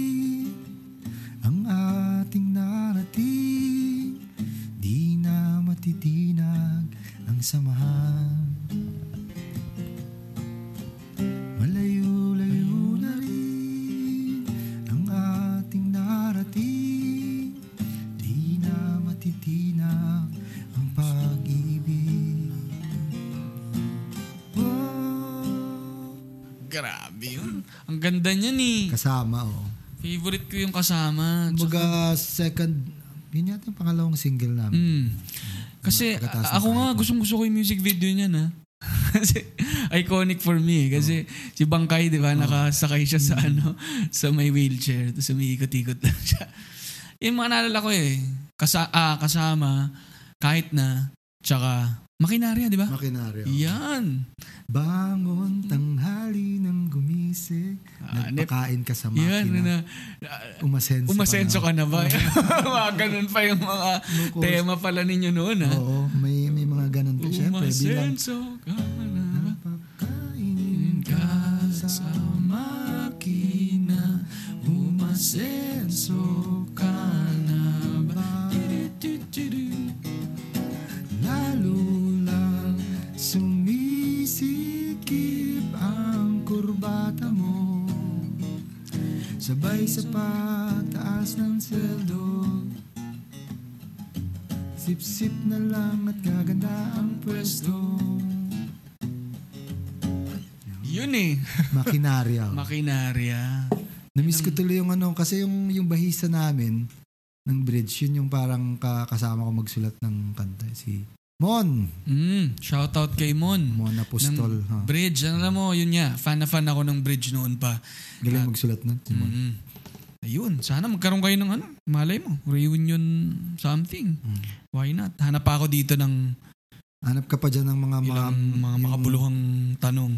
Kasama, oh. Favorite ko yung kasama. Kumbaga, second, yun yata yung pangalawang single namin. Mm. Kasi ng ako nga, gustong gusto ko yung music video niya na. Kasi iconic for me eh. Kasi si Bangkay, di ba, nakasakay siya sa ano, sa may wheelchair. Tapos umiikot-ikot lang siya. Yung mga naalala ko eh. Kasa, ah, kasama, kahit na, tsaka makinarya, di ba? Makinaryo. Yan. Bangon tanghali ng gumising. Ah, Nagpakain ka sa Yan. makina. Na, Umasenso, umasenso ka na ba? mga ganun pa yung mga Locos. tema pala ninyo noon ha. Oo, may, may mga ganun pa. Siyempre, bilang Umasenso ka na ba? pagkain ka sa makina Umasenso ka sa pagtaas ng sweldo Sip-sip na lang at gaganda ang pwesto Yun eh. Makinarya. Makinarya. Namiss ko tuloy yung ano, kasi yung, yung bahisa namin ng bridge, yun yung parang ka- kasama ko magsulat ng kanta. Si Mon. Mm, shout out kay Mon. Mon Apostol. Ng Ha. Bridge. Alam mo, yun nga. Fan na fan ako ng Bridge noon pa. Galing magsulat nun. Si Mon. Mm. Ayun. Sana magkaroon kayo ng ano. Malay mo. Reunion something. Mm. Why not? Hanap pa ako dito ng Hanap ka pa dyan ng mga ilang mga, mga makabuluhang tanong.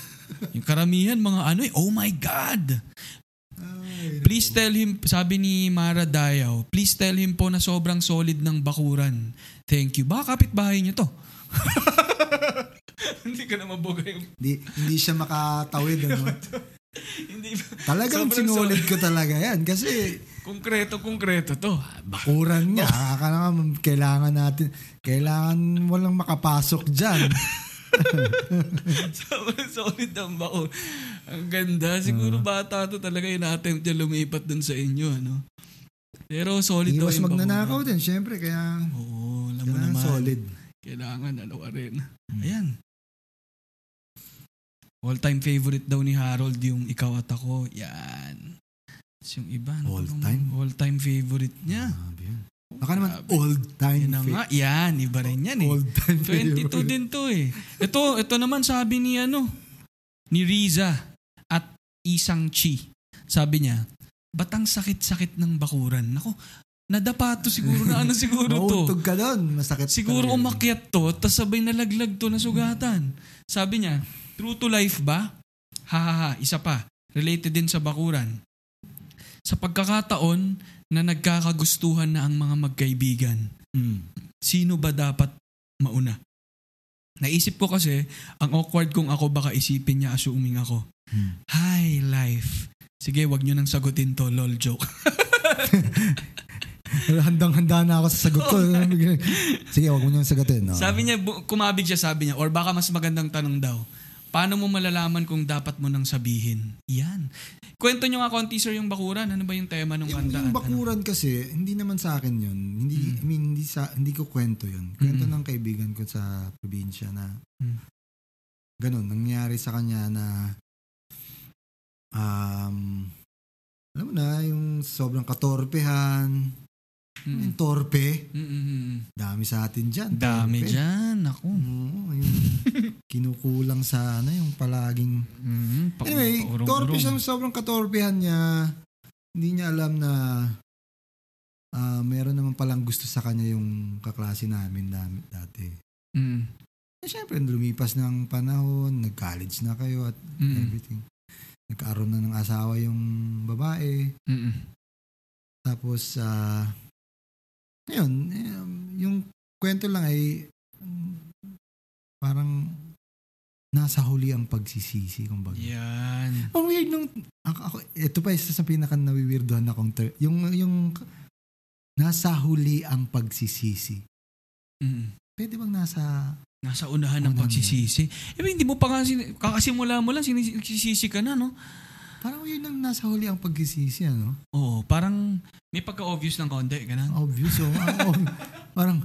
yung karamihan, mga ano eh, oh my God! Ay, Please tell him, sabi ni Mara Dayaw, please tell him po na sobrang solid ng bakuran. Thank you. Baka kapitbahay niyo to. Hindi ka na maboga yung... Hindi, hindi siya makatawid. Ano? Hindi Talagang Sobrang sinulid ko talaga yan. Kasi Konkreto-konkreto to. bakuran nga. Akala nga, kailangan natin, kailangan walang makapasok dyan. Sobrang solid ang bakul. Ang ganda. Siguro bata to talaga yung attempt niya lumipat dun sa inyo. Ano? Pero solid daw yung magnanakaw bakuran. din, syempre. Kaya, Oo, alam mo naman. solid. Kailangan ano ka rin. Ayan. All-time favorite daw ni Harold yung Ikaw at Ako. Yan. Tapos yung iba. ano All bang time? All-time favorite niya. Grabe. Baka naman Grabe. old time Yan nga. Yan. Iba rin yan eh. Old time 22 favorite. din to eh. Ito, ito naman sabi ni ano, ni Riza at Isang Chi. Sabi niya, ba't ang sakit-sakit ng bakuran? Nako, nadapa to siguro na ano siguro to. Mauntog ka doon. Masakit Siguro umakyat to, tas sabay nalaglag to na sugatan. Sabi niya, true to life ba? Ha ha ha, isa pa. Related din sa bakuran. Sa pagkakataon na nagkakagustuhan na ang mga magkaibigan, Mm. sino ba dapat mauna? Naisip ko kasi, ang awkward kung ako baka isipin niya assuming ako. Hmm. Hi, life. Sige, wag niyo nang sagutin to, lol joke. Handang-handa na ako sa sagot ko. Sige, wag mo niyong sagutin. No? Sabi niya, kumabig siya, sabi niya, or baka mas magandang tanong daw, Paano mo malalaman kung dapat mo nang sabihin? Yan. Kwento nyo nga konti, sir, yung bakuran. Ano ba yung tema ng Yung, kanta? yung ano? bakuran kasi, hindi naman sa akin yun. Hindi, Mm. I mean, hindi, sa, hindi ko kwento yun. Kwento Mm. ng kaibigan ko sa probinsya na Mm. ganun, nangyari sa kanya na um, alam mo na, yung sobrang katorpehan, Mm. yung torpe, Mm, mm, mm. dami sa atin dyan. Dami torpe. dyan. Ako. Oo, yung kinukulang sa ano, yung palaging Mm, pa- Anyway, torpe siya, sobrang katorpehan niya. Hindi niya alam na ah, meron naman palang gusto sa kanya yung kaklase namin dami, dati. Mm, Eh, Siyempre, lumipas ng panahon, nag-college na kayo at mm, everything. Nagkaroon na ng asawa yung babae. mm, mm. Tapos, ah, ngayon, eh, yung kwento lang ay mm, parang nasa huli ang pagsisisi, kumbaga. Yan. Ang weird nung ako, ako ito pa isa sa pinaka nawiwirdohan akong ter- yung yung nasa huli ang pagsisisi. Mm. Pwede bang nasa Nasa unahan ng pagsisisi. Eh, hindi mo pa nga, sin- kakasimula mo lang, sinis- nagsisisi ka na, no? Parang weird nang nasa huli ang pagsisisi ano? Oo, parang may pagka-obvious ng konti, ganun. Obvious oh. Ob- parang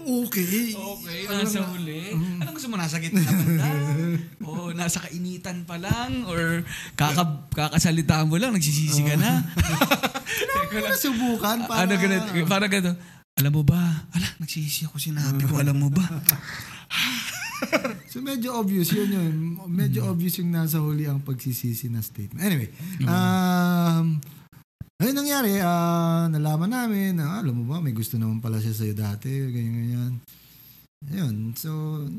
okay. Okay, Ano nasa na- huli. Mm. Anong gusto mo? Nasa gitna banda? o nasa kainitan pa lang? Or kaka, kakasalitaan mo lang, nagsisisi ka na? Teka lang. Nasubukan para Ano ganito? Para ganito. Alam mo ba? Ala, nagsisisi ako sinabi ko. Alam mo ba? So medyo obvious yun yun. Medyo Mm. obvious yung nasa huli ang pagsisisi na statement. Anyway, um, ayun nangyari, ah, nalaman namin na alam mo ba, may gusto naman pala siya sa'yo dati, ganyan ganyan. Ayun, so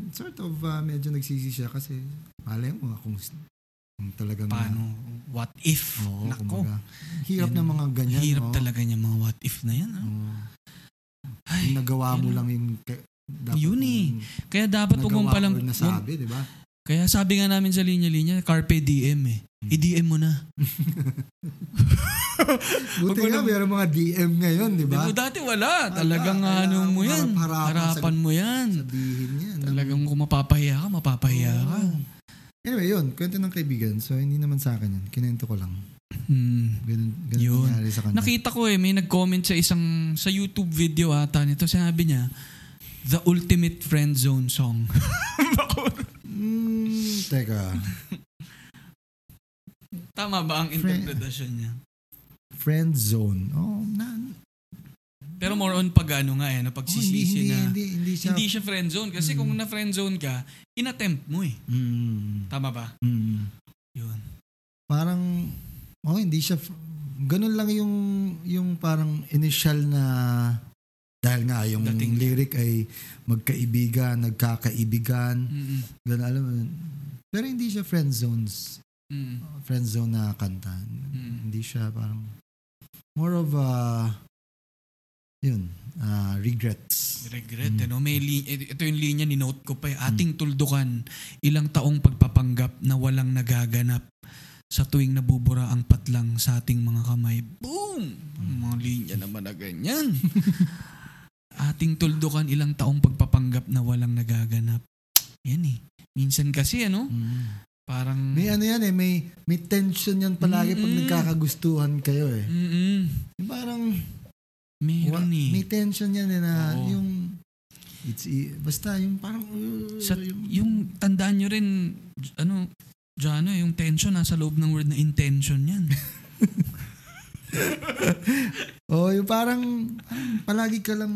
sort of ah, medyo nagsisi siya kasi malay mo kung, kung talagang Paano? What if? Oo, Nako. kumbaga, hirap Yan. ng mga ganyan. Hirap no? talaga niya mga what if na yan. ah. Oo. Ay, nagawa mo lang yung dapat Yun eh. Kaya dapat huwag mong palang... nasabi, di ba? Kaya sabi nga namin sa linya-linya, Carpe DM eh. I-DM mo na. Buti nga, meron mga DM ngayon, di ba? Di ba? Dati wala. Talagang Wala. ano mo yan. Harapan sa- mo yan. Sabihin yan. Talagang kung mapapahiya ka, mapapahiya ka. Oo. Anyway, yun. Kwento ng kaibigan. So, hindi naman sa akin yun. Kinento ko lang. Hmm. Ganun, ganun Yun. sa kanya. Nakita ko eh, may nag-comment sa isang, sa YouTube video ata nito. Sabi niya, The Ultimate Friend Zone Song. Mm, teka. Tama ba ang interpretasyon niya? Friend zone. Oh, na, Pero more on pag ano nga eh, na oh, hindi, pagsisisi hindi, na. hindi, hindi siya. Hindi siya friend zone. Kasi Mm. kung na friend zone ka, inattempt mo eh. Mm, Tama ba? mm. Yun. Parang, oh, hindi siya, ganun lang yung, yung parang initial na, dahil nga yung Dating lyric ay magkaibigan, nagkakaibigan, Mm-mm. ganun, alam mo, pero hindi siya friend zones, Mm. friend zone na kanta. Mm. Hindi siya parang, more of a, yun, ah, regrets. Regret, Mm. ano? May li- ito yung linya ni note ko pa eh. Ating tuldukan, ilang taong pagpapanggap na walang nagaganap sa tuwing nabubura ang patlang sa ating mga kamay. Boom! Mga linya naman na ganyan. ating tuldukan, ilang taong pagpapanggap na walang nagaganap. Yan eh. Minsan kasi ano, Mm. parang... May ano yan eh, may, may tension yan palagi pag Mm-mm. nagkakagustuhan kayo eh. Mm-mm. Yung parang, Meron wa- eh. may tension yan eh na Oo. yung, it's, i- basta yung parang, uh, Sa, yung tandaan nyo rin, ano, Jano, yung tension nasa loob ng word na intention yan. oh, yung parang, parang palagi ka lang,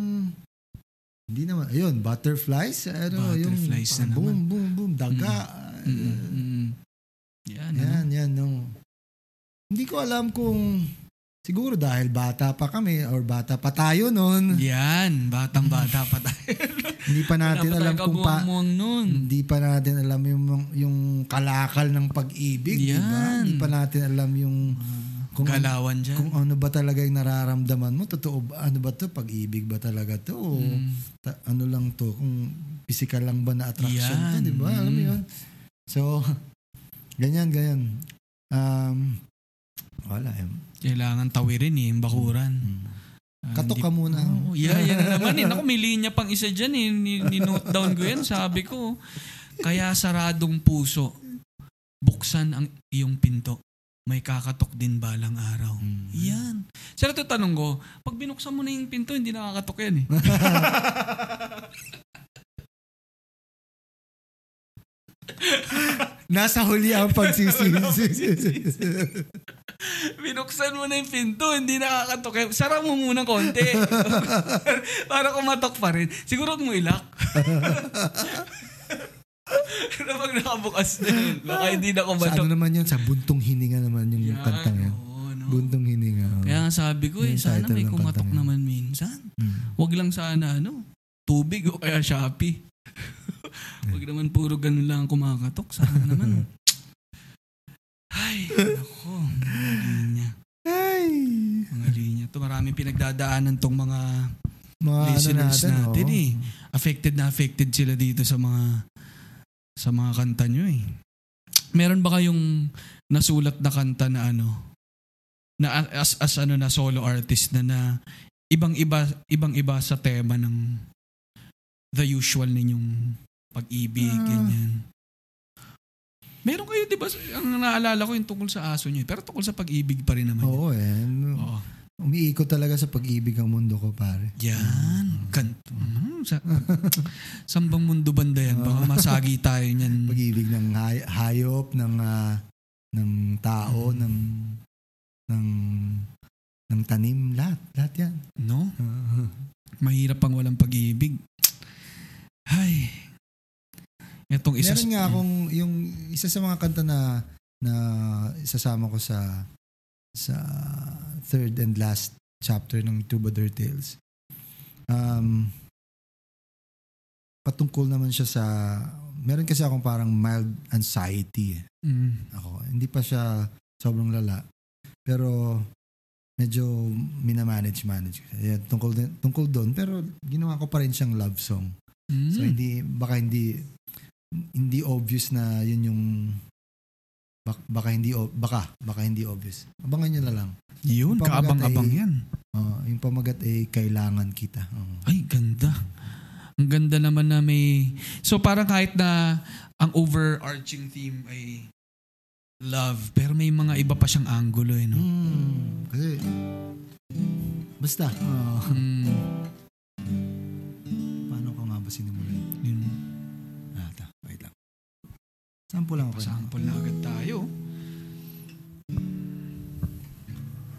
hindi naman, ayun, butterflies, ano, Butterflies yung, na boom, naman. boom, boom, daga. Mm, mm. Yan, ano? Yan, yan, no. Hindi ko alam kung, siguro dahil bata pa kami or bata pa tayo noon, Yan, batang bata pa tayo. hindi pa natin pa alam kung pa, nun. Hindi pa natin alam yung yung kalakal ng pag-ibig, di ba? Yan. Hindi pa natin alam yung kung Galawan dyan. kung ano ba talaga yung nararamdaman mo, totoo ba ano ba 'to? Pag-ibig ba talaga 'to? O Mm. ta- ano lang 'to? Kung physical lang ba na attraction 'to, Yan. di ba? Alam mo. 'yun. So ganyan ganyan. Um wala eh. Kailangan tawirin eh, yung bakuran. Mm. Katok ka muna. Oo, yeah, yan na naman eh. Naku, may linya pang isa dyan eh. Ni, ni-note down ko yan. Sabi ko, Kaya saradong puso, buksan ang iyong pinto. May kakatok din balang araw. Mm. Yan. Sir, ito tanong ko, pag binuksan mo na yung pinto, hindi nakakatok yan eh. Nasa huli ang pagsisisi. binuksan mo na yung pinto, hindi nakakatok. Sara mo muna konti. Para kumatok pa rin. Siguro mo ilak. Pero pag nakabukas na yun, baka hindi na sa ano kumatok. naman yan? Sa buntong hininga naman yung Yan, kantang yan. oo, no? Buntong hininga. oo. Kaya nga sabi ko eh, Yung sana may kumatok yun. naman minsan. Mm. Wag lang sana ano, tubig o kaya Shopee. Wag naman puro ganun lang ang kumakatok. Sana naman. Ay, ako. Mga linya. Ay! Mga linya. To maraming pinagdadaanan tong mga Mga ano listeners natin, natin, oo. eh. Affected na affected sila dito sa mga sa mga kanta nyo eh. Meron ba kayong nasulat na kanta na ano na as as ano na solo artist na na ibang-iba ibang-iba sa tema ng the usual ninyong pag-ibig Ah. ganyan. Meron kayo 'di ba ang naalala ko yung tungkol sa aso niyo, eh. pero tungkol sa pag-ibig pa rin naman. Oo eh. Oo. Umiikot talaga sa pag-ibig ang mundo ko, pare. Yan. Kan mm, sa, sambang mundo banda yan? Baka masagi tayo niyan. Pag-ibig ng hay- hayop, ng ah, ng tao, ng ng ng tanim, lahat, lahat yan. No? Ah, Mahirap pang walang pag-ibig. Ay. Etong isa Meron nga akong yung isa sa mga kanta na na isasama ko sa sa third and last chapter ng Troubadour Tales. Um, patungkol naman siya sa meron kasi akong parang mild anxiety eh, Mm. ako. Hindi pa siya sobrang lala. Pero medyo minamanage manage ko. Yeah, tungkol din, tungkol doon pero ginawa ko pa rin siyang love song. Mm. So hindi baka hindi hindi obvious na yun yung bak- baka hindi o- baka baka hindi obvious. Abangan niyo na lang. Yun, kaabang-abang ay- yan. Oh, yung pamagat ay kailangan kita. Oh. Ay, ganda. Ang ganda naman na may... So parang kahit na ang overarching theme ay love, pero may mga iba pa siyang angulo eh, no? Mm, kasi basta oh, Mm. paano ko nga ba sinimulan? Sample lang ako. Pasample na agad tayo.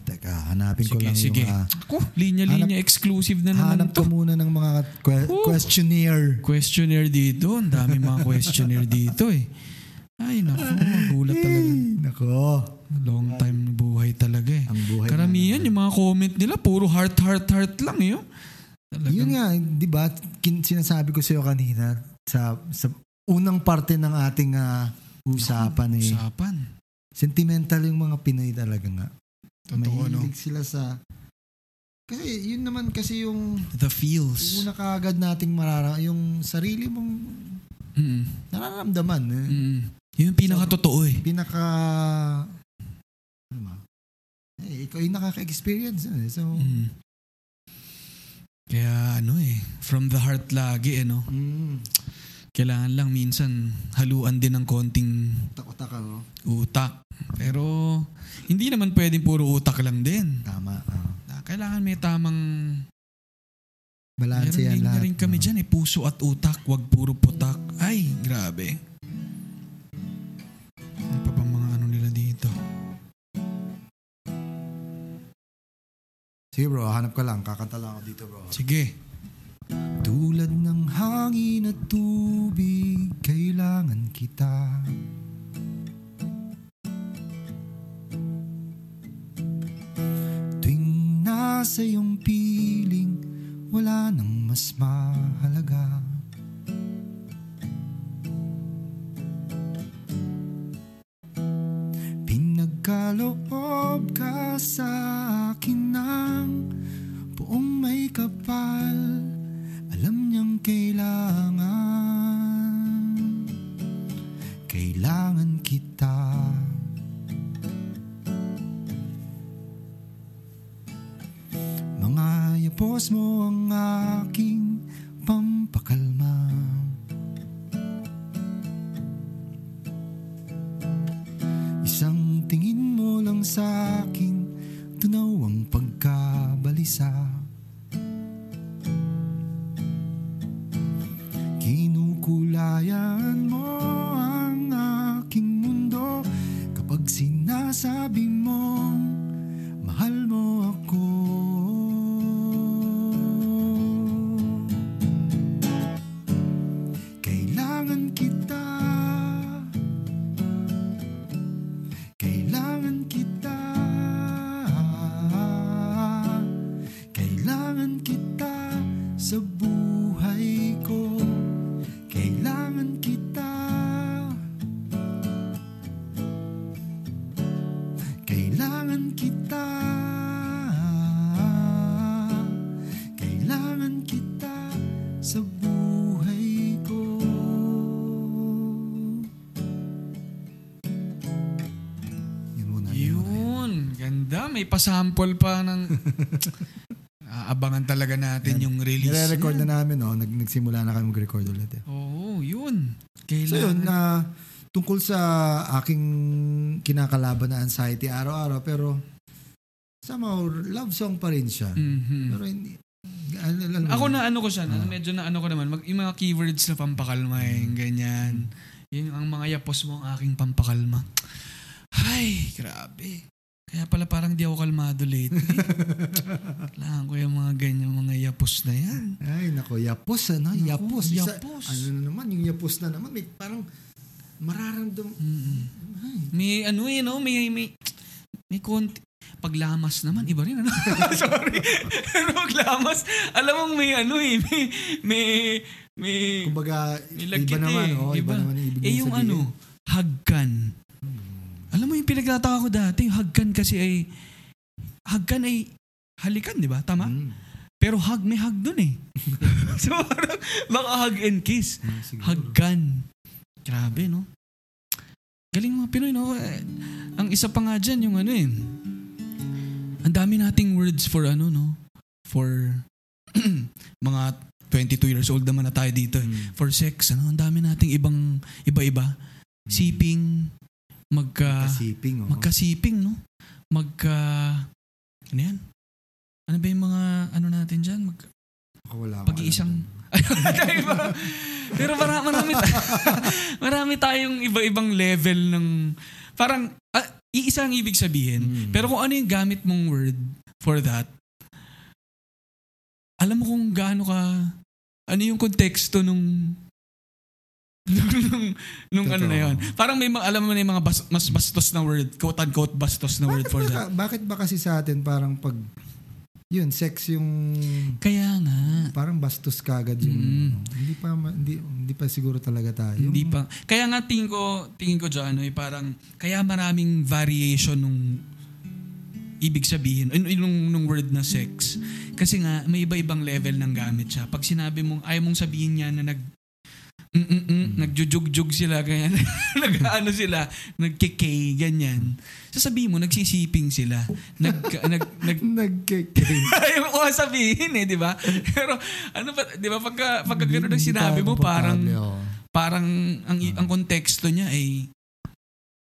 Teka, hanapin ko Sige, lang sige. yung ah, Ako, linya-linya exclusive na naman hanap to. ko muna ng mga que- questionnaire. Questionnaire dito. Ang dami mga questionnaire dito eh. Ay, naku. Magulat talaga. Ay, nako. Long time buhay talaga eh. Ang buhay Karamihan, yung mga comment nila, puro heart, heart, heart lang eh. oh. Talagang Yun nga, di ba? Kin- sinasabi ko sa'yo kanina sa, sa unang parte ng ating ah, usapan eh. usapan. Sentimental yung mga Pinoy talaga nga. Totoo, no? Mahilig sila sa... Kasi yun naman kasi yung The feels. una kaagad nating marara yung sarili mong Mm. nararamdaman. Eh. Mm. Yun yung pinaka-totoo eh. Pinaka... Ano ba? Eh, ikaw yung nakaka-experience. Eh. So, Mm. Kaya ano eh, from the heart lagi eh no. mm, Kailangan lang minsan haluan din ng konting utak-utak ano? utak. Pero hindi naman pwedeng puro utak lang din. Tama. Ah, Kailangan may tamang Balanse Meron yan lahat. rin kami no? dyan eh. Puso at utak. Wag puro putak. Ay, grabe. Ano pa bang mga ano nila dito? Sige bro, hanap ka lang. Kakanta lang ako dito bro. Sige. Tulad ng hangin at tubig, kailangan kita. Tuwing nasa iyong piling, wala nang mas mahalaga. Pinagkaloob ka sa akin ng buong may kapal kailangan May pasample pa ng... Aabangan talaga natin yung release. Nire-record na namin, no? Nag nagsimula na kami mag-record ulit. Eh. Oo, yun. Kailangan. So yun, na tungkol sa aking kinakalaban na anxiety araw-araw, pero somehow, love song pa rin siya. Mhm. Pero hindi, ano, mo Ako na ano ko siya, na, Ah. medyo na ano ko naman, mag, yung mga keywords na pampakalma, yung ganyan. Yung ang mga yapos mo ang aking pampakalma. Ay, grabe. Kaya pala parang di ako kalmado lately. Kailangan ko yung mga ganyan, mga yapos na yan. Ay, nako, yapos, ano? Naku, yapos. Isa- yapos. ano na naman, yung yapos na naman, may parang mararamdam. Mm-mm. Ay, May ano eh, no? May, may, may konti. Paglamas naman, iba rin, ano? Sorry. Paglamas, alam mo may ano eh, may, may, may, kumbaga, may iba naman, eh. oh, iba, Iba. naman yung ibig eh yung sabihin. ano, hagkan. Mo yung pinagtataka ko dati, yung hagkan kasi ay, hagkan ay halikan, di ba? Tama? Mm. Pero hug, may hug dun eh. so parang, baka hug and kiss. Siguro. Hagkan. Grabe, no? Galing mga Pinoy, no? Ang isa pa nga dyan, yung ano eh. Ang dami nating words for ano, no? For mga 22 years old naman na tayo dito. Mm. For sex, ano? Ang dami nating ibang, iba-iba. Siping, magka, Kasiping, oh. magkasiping, no? Magka, ano yan? Ano ba yung mga, ano natin dyan? Mag, Ako wala pag-iisang-? Pero marami, marami, marami tayong iba-ibang level ng, parang, ah, iisa ang ibig sabihin. Mm. Pero kung ano yung gamit mong word for that, alam mo kung gaano ka, ano yung konteksto nung, nung, nung ano na yun. Parang may mga, alam mo na yung mga bas- mas bastos na word, quote-unquote bastos na word bakit, for ba, that. bakit ba kasi sa atin parang pag yun, sex yung Kaya nga, parang bastos kagad yung Mm. ano. hindi pa hindi, hindi pa siguro talaga tayo. Hindi pa. Kaya nga tingin ko, tingin ko dyan, eh, parang, kaya maraming variation nung ibig sabihin, nung, nung, nung word na sex. Kasi nga, may iba-ibang level ng gamit siya. Pag sinabi mong, ayaw mong sabihin niya na nag, mm, mm, mm, nagjujugjug sila, ganyan. nag-ano sila, nagkikay, ganyan. Sasabihin mo, nagsisiping sila. Nag, nag, nag, Nagkikay. ayaw ko sabihin eh, di ba? Pero, ano ba, di ba, pagka, pagka ganun ang sinabi mo, parang, parang ang ang konteksto niya ay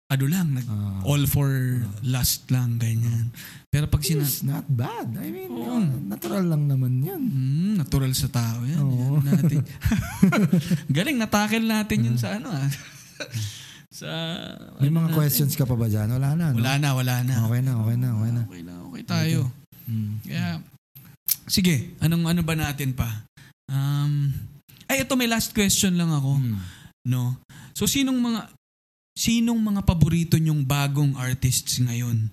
ano lang, nag, Ah. all for lust lang, ganyan. Pero pag sina... It's not bad. I mean, Oo. uh, natural lang naman yan. Hmm, natural sa tao yan. Oo. Yan natin. Galing, natakil natin yun sa ano ah. sa... May ano mga natin. questions ka pa ba dyan? Wala na, no? Wala na, wala na. Okay na, okay na, okay na. Okay na, okay tayo. Mm. Kaya, sige, anong ano ba natin pa? Um, ay, ito may last question lang ako. Mm. No? So, sinong mga sinong mga paborito nyong bagong artists ngayon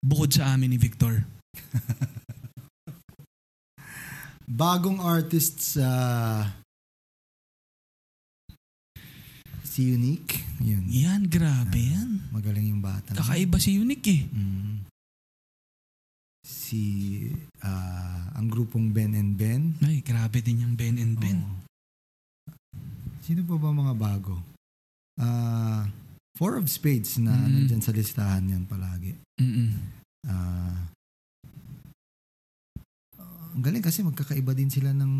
bukod sa amin ni Victor? Bagong artist sa si Unique. Yun. Yan, grabe yan. Magaling yung bata. Kakaiba si Unique eh. Mm. Si ah, ang grupong Ben and Ben. Ay, grabe din yung Ben and Ben. Oo. Sino pa ba mga bago? Ah, Four of Spades na Mm. nandyan sa listahan yan palagi. Mm-mm. Ah, ang galing kasi magkakaiba din sila ng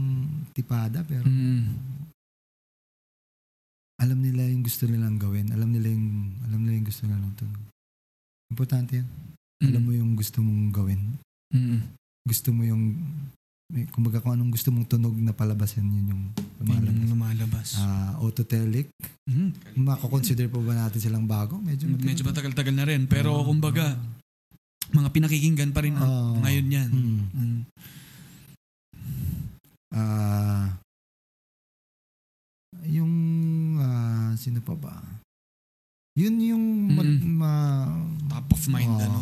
tipada pero Mm. alam nila yung gusto nilang gawin. Alam nila yung alam nila yung gusto nilang tunog. Importante yan. Alam mo yung gusto mong gawin. Mm-mm. Gusto mo yung kumbaga kung anong gusto mong tunog na palabasin yun yung Yun lumalabas. yung lumalabas. Ah, Autotelic. Mhm. Mako-consider pa ba natin silang bago? Medyo matagal. Medyo matagal-tagal na rin. Pero Oo. kumbaga, mga pinakikinggan pa rin Oo. ngayon yan. Hmm. Mm. Ah, yung ah, sino pa ba? Yun yung ma, Mm. ma- Top of mind, Oo. ano.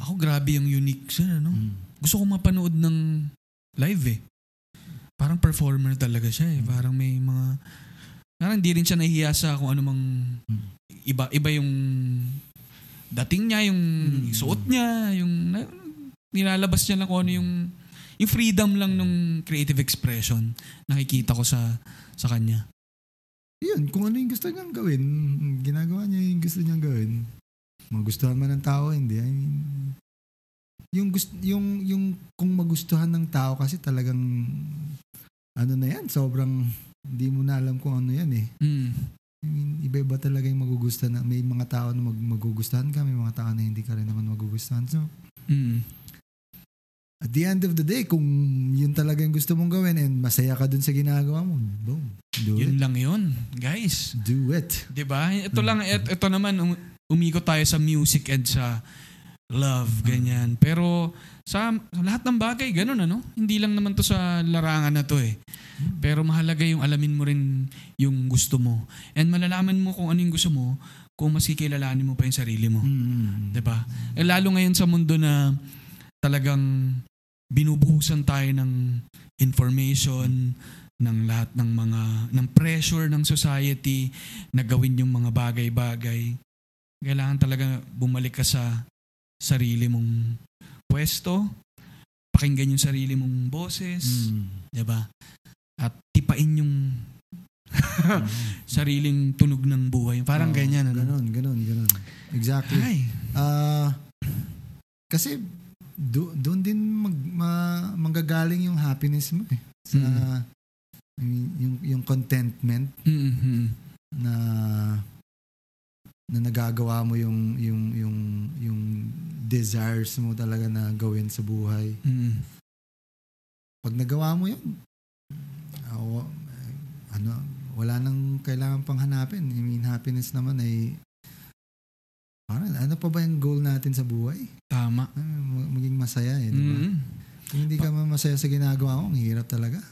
Ako grabe yung unique siya, ano. Mm. Gusto ko mapanood ng live eh. Parang performer talaga siya eh. Parang may mga... Parang hindi rin siya nahihiya sa kung ano mang... Mm. Iba, iba yung dating niya, yung Mm. suot niya, yung... nilalabas niya lang kung ano yung... Yung freedom lang nung creative expression nakikita ko sa sa kanya. Yun, kung ano yung gusto niyang gawin, ginagawa niya yung gusto niyang gawin. Magustuhan man ng tao, hindi. I mean, yung gusto yung yung kung magustuhan ng tao kasi talagang ano na yan, sobrang hindi mo na alam kung ano yan eh. Mm. I mean, iba-iba talaga yung magugustuhan. Na, may mga tao na mag, magugustuhan ka, may mga tao na hindi ka rin naman magugustuhan. So, Mm. at the end of the day, kung yun talaga yung gusto mong gawin and masaya ka dun sa ginagawa mo, boom, do Yun it. lang yun, guys. Do it. 'Di ba? Ito lang et- ito naman um- umikot tayo sa music and sa love ganyan. Pero sa, lahat ng bagay ganun ano. Hindi lang naman to sa larangan na to eh. Pero mahalaga yung alamin mo rin yung gusto mo. And malalaman mo kung ano yung gusto mo kung mas kikilalanin mo pa yung sarili mo. Mm. 'Di ba? Eh, lalo ngayon sa mundo na talagang binubuhusan tayo ng information ng lahat ng mga ng pressure ng society na gawin yung mga bagay-bagay. Kailangan talaga bumalik ka sa sarili mong pwesto, pakinggan yung sarili mong boses, Mm. 'di ba? At tipain yung sariling tunog ng buhay. Parang Oo, ganyan ano. Ganon, ganon, ganon. Exactly. Ay. Ah, kasi do, doon din mag, ma, manggagaling yung happiness mo eh. Sa, Mm. Yung, yung contentment Mm-hmm. na na nagagawa mo yung yung yung yung desires mo talaga na gawin sa buhay. Mm. Pag nagawa mo yun, wa- ano, wala nang kailangan pang hanapin. I mean, happiness naman ay parang ano pa ba yung goal natin sa buhay? Tama. Ah, ma- maging masaya eh, di ba? Mm. Kung hindi ka man masaya sa ginagawa mo, ang hirap talaga.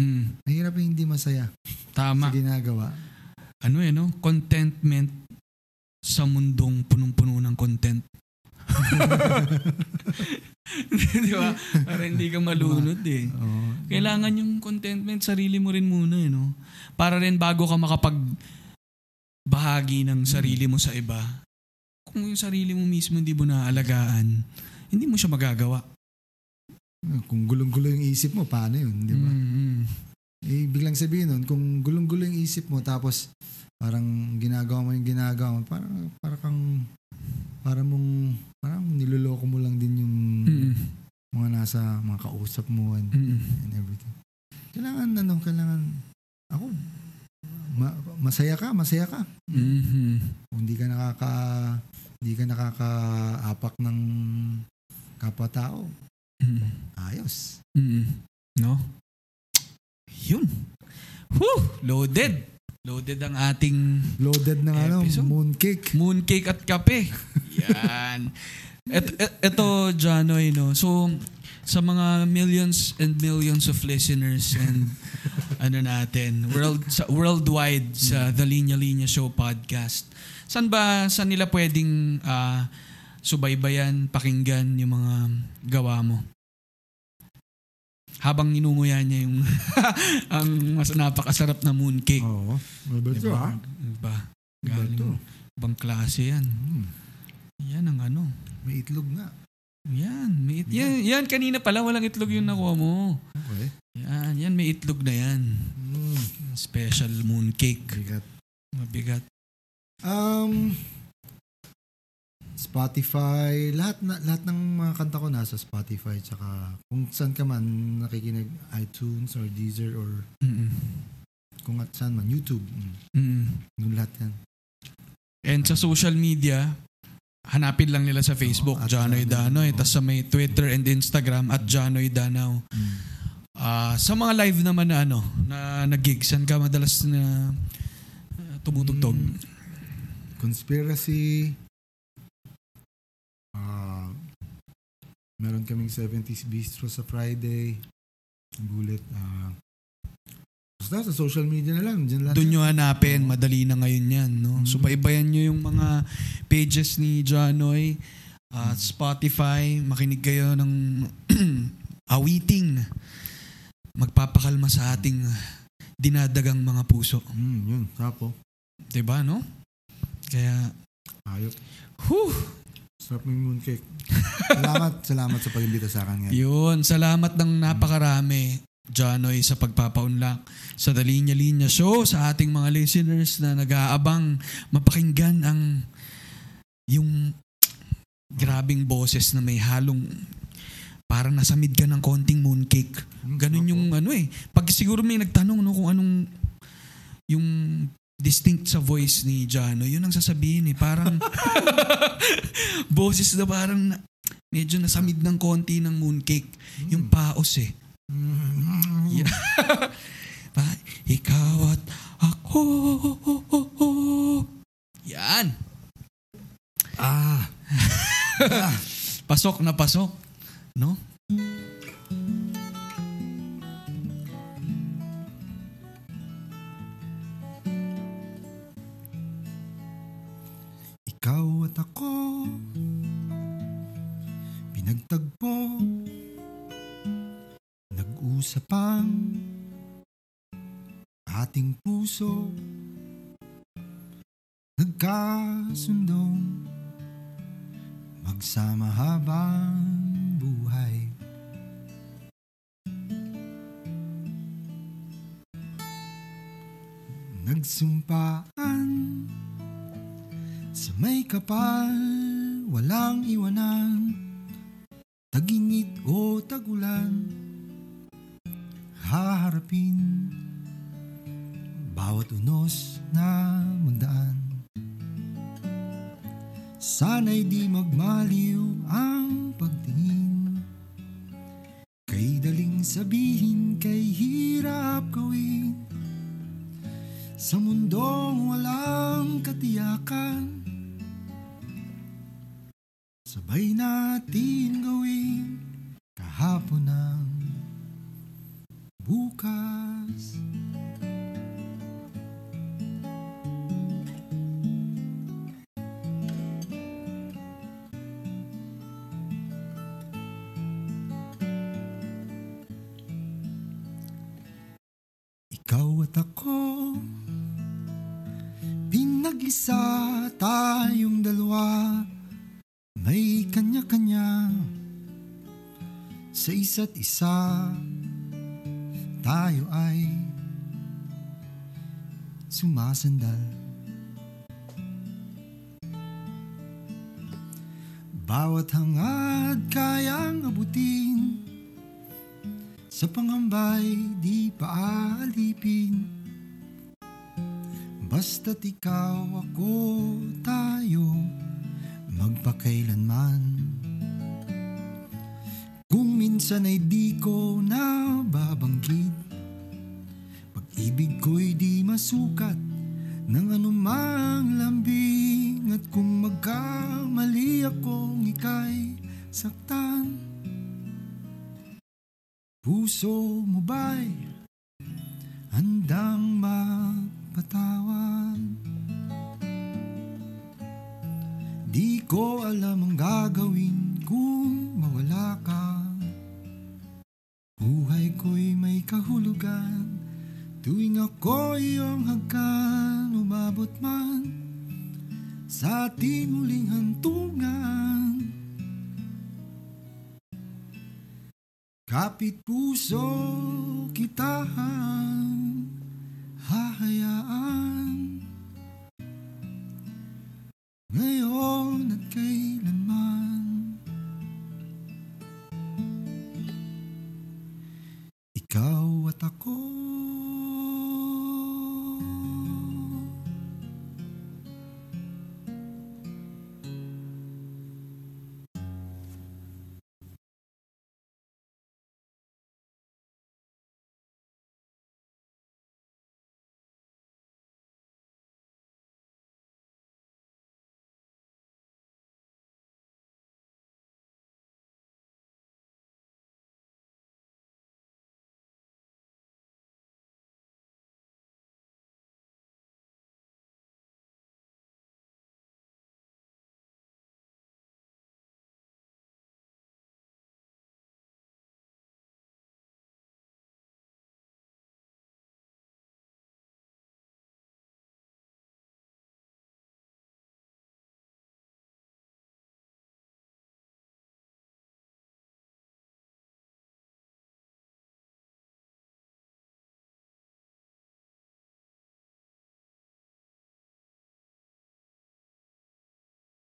Mm. Ang hirap yung hindi masaya Tama. sa ginagawa. Ano eh, no? Contentment sa mundong punong-puno ng content. Di ba? Para hindi ka malunod eh. Kailangan yung contentment, sarili mo rin muna eh, no? Para rin bago ka makapag bahagi ng sarili mo sa iba, kung yung sarili mo mismo hindi mo naaalagaan, hindi mo siya magagawa. Kung gulong-gulo yung isip mo, paano yun? Di ba? Mm, Eh, biglang sabihin nun, kung gulong-gulo yung isip mo, tapos parang ginagawa mo yung ginagawa mo, parang, parang kang, parang mong, parang niloloko mo lang din yung mm, mga nasa, mga kausap mo and, mm, and everything. Kailangan, ano, kailangan, ako, ma- masaya ka, masaya ka. mm, Kung hindi ka nakaka, hindi ka nakakaapak ng kapwa-tao, mm. ayos. Mm. No? Yun. Whew! Loaded. Loaded ang ating Loaded ng ano, Episode. mooncake. mooncake at kape. Yan. Et, et, eto, Janoy, no? So, sa mga millions and millions of listeners and ano natin, world sa worldwide sa The Linya Linya Show podcast. San ba saan nila pwedeng ah, subaybayan, pakinggan yung mga gawa mo? Habang ninunguya niya yung ang mas napakasarap na mooncake. Oo. Mabait to, Diba? ha? Diba? Mabait to. Galing. Ibang klase yan. Mm. Yan ang ano. May itlog nga. Yan, may it- yan, yan, kanina pala walang itlog yung nakuha mo. Okay. Yan, yan, may itlog na yan. Mm. Special mooncake. Bigat. Mabigat. Um, Spotify, lahat na, lahat ng mga kanta ko nasa Spotify tsaka kung saan ka man nakikinig iTunes or Deezer or Mm-mm. kung at saan man YouTube. Mm. Yung lahat yan. And sa social media, hanapin lang nila sa Facebook, Oo, at Janoy Janoy, Danoy. oo. Tapos sa may Twitter and Instagram, at Janoy Danaw. Mm. Ah, sa mga live naman na ano, na nag-gig, saan ka madalas na uh, tumutugtog? Mm. Conspiracy. Ah, meron kaming 70s Bistro sa Friday. Bullet. ah basta sa social media na lang. Dyan lang. Doon nyo hanapin, madali na ngayon yan. No? So Mhm. paibayan nyo yung mga pages ni Janoy at Spotify, makinig kayo ng awiting. Magpapakalma sa ating dinadagang mga puso. Mm, yun. Sapo. 'Di ba no? Kaya, Ayop. whew, Sarap ng mooncake. salamat, salamat sa pag-imbita sa akin ngayon. yun, salamat ng napakarami. Janoy sa pagpapaunlak sa Dalinya Linya Show sa ating mga listeners na nag-aabang mapakinggan ang yung grabing boses na may halong parang nasamid ka ng konting mooncake. Mm, Ganun yung ano eh. Pag siguro may nagtanong no, kung anong yung distinct sa voice ni Jano, yun ang sasabihin eh. Parang boses na parang medyo nasamid ng konti ng mooncake. Yung paos eh. Mm. Yeah. ikaw at ako. Yan. Ah. Pasok na pasok. No? Ikaw at ako. Pinagtagpo isa't isa tayo ay sumasandal. Bawat hangad kayang abutin sa pangambay di paalipin. Basta't ikaw, minsan di ko na babanggit Pag-ibig ko'y di masukat ng anumang lambing. At kung magkamali akong ika'y saktan Puso mo ba'y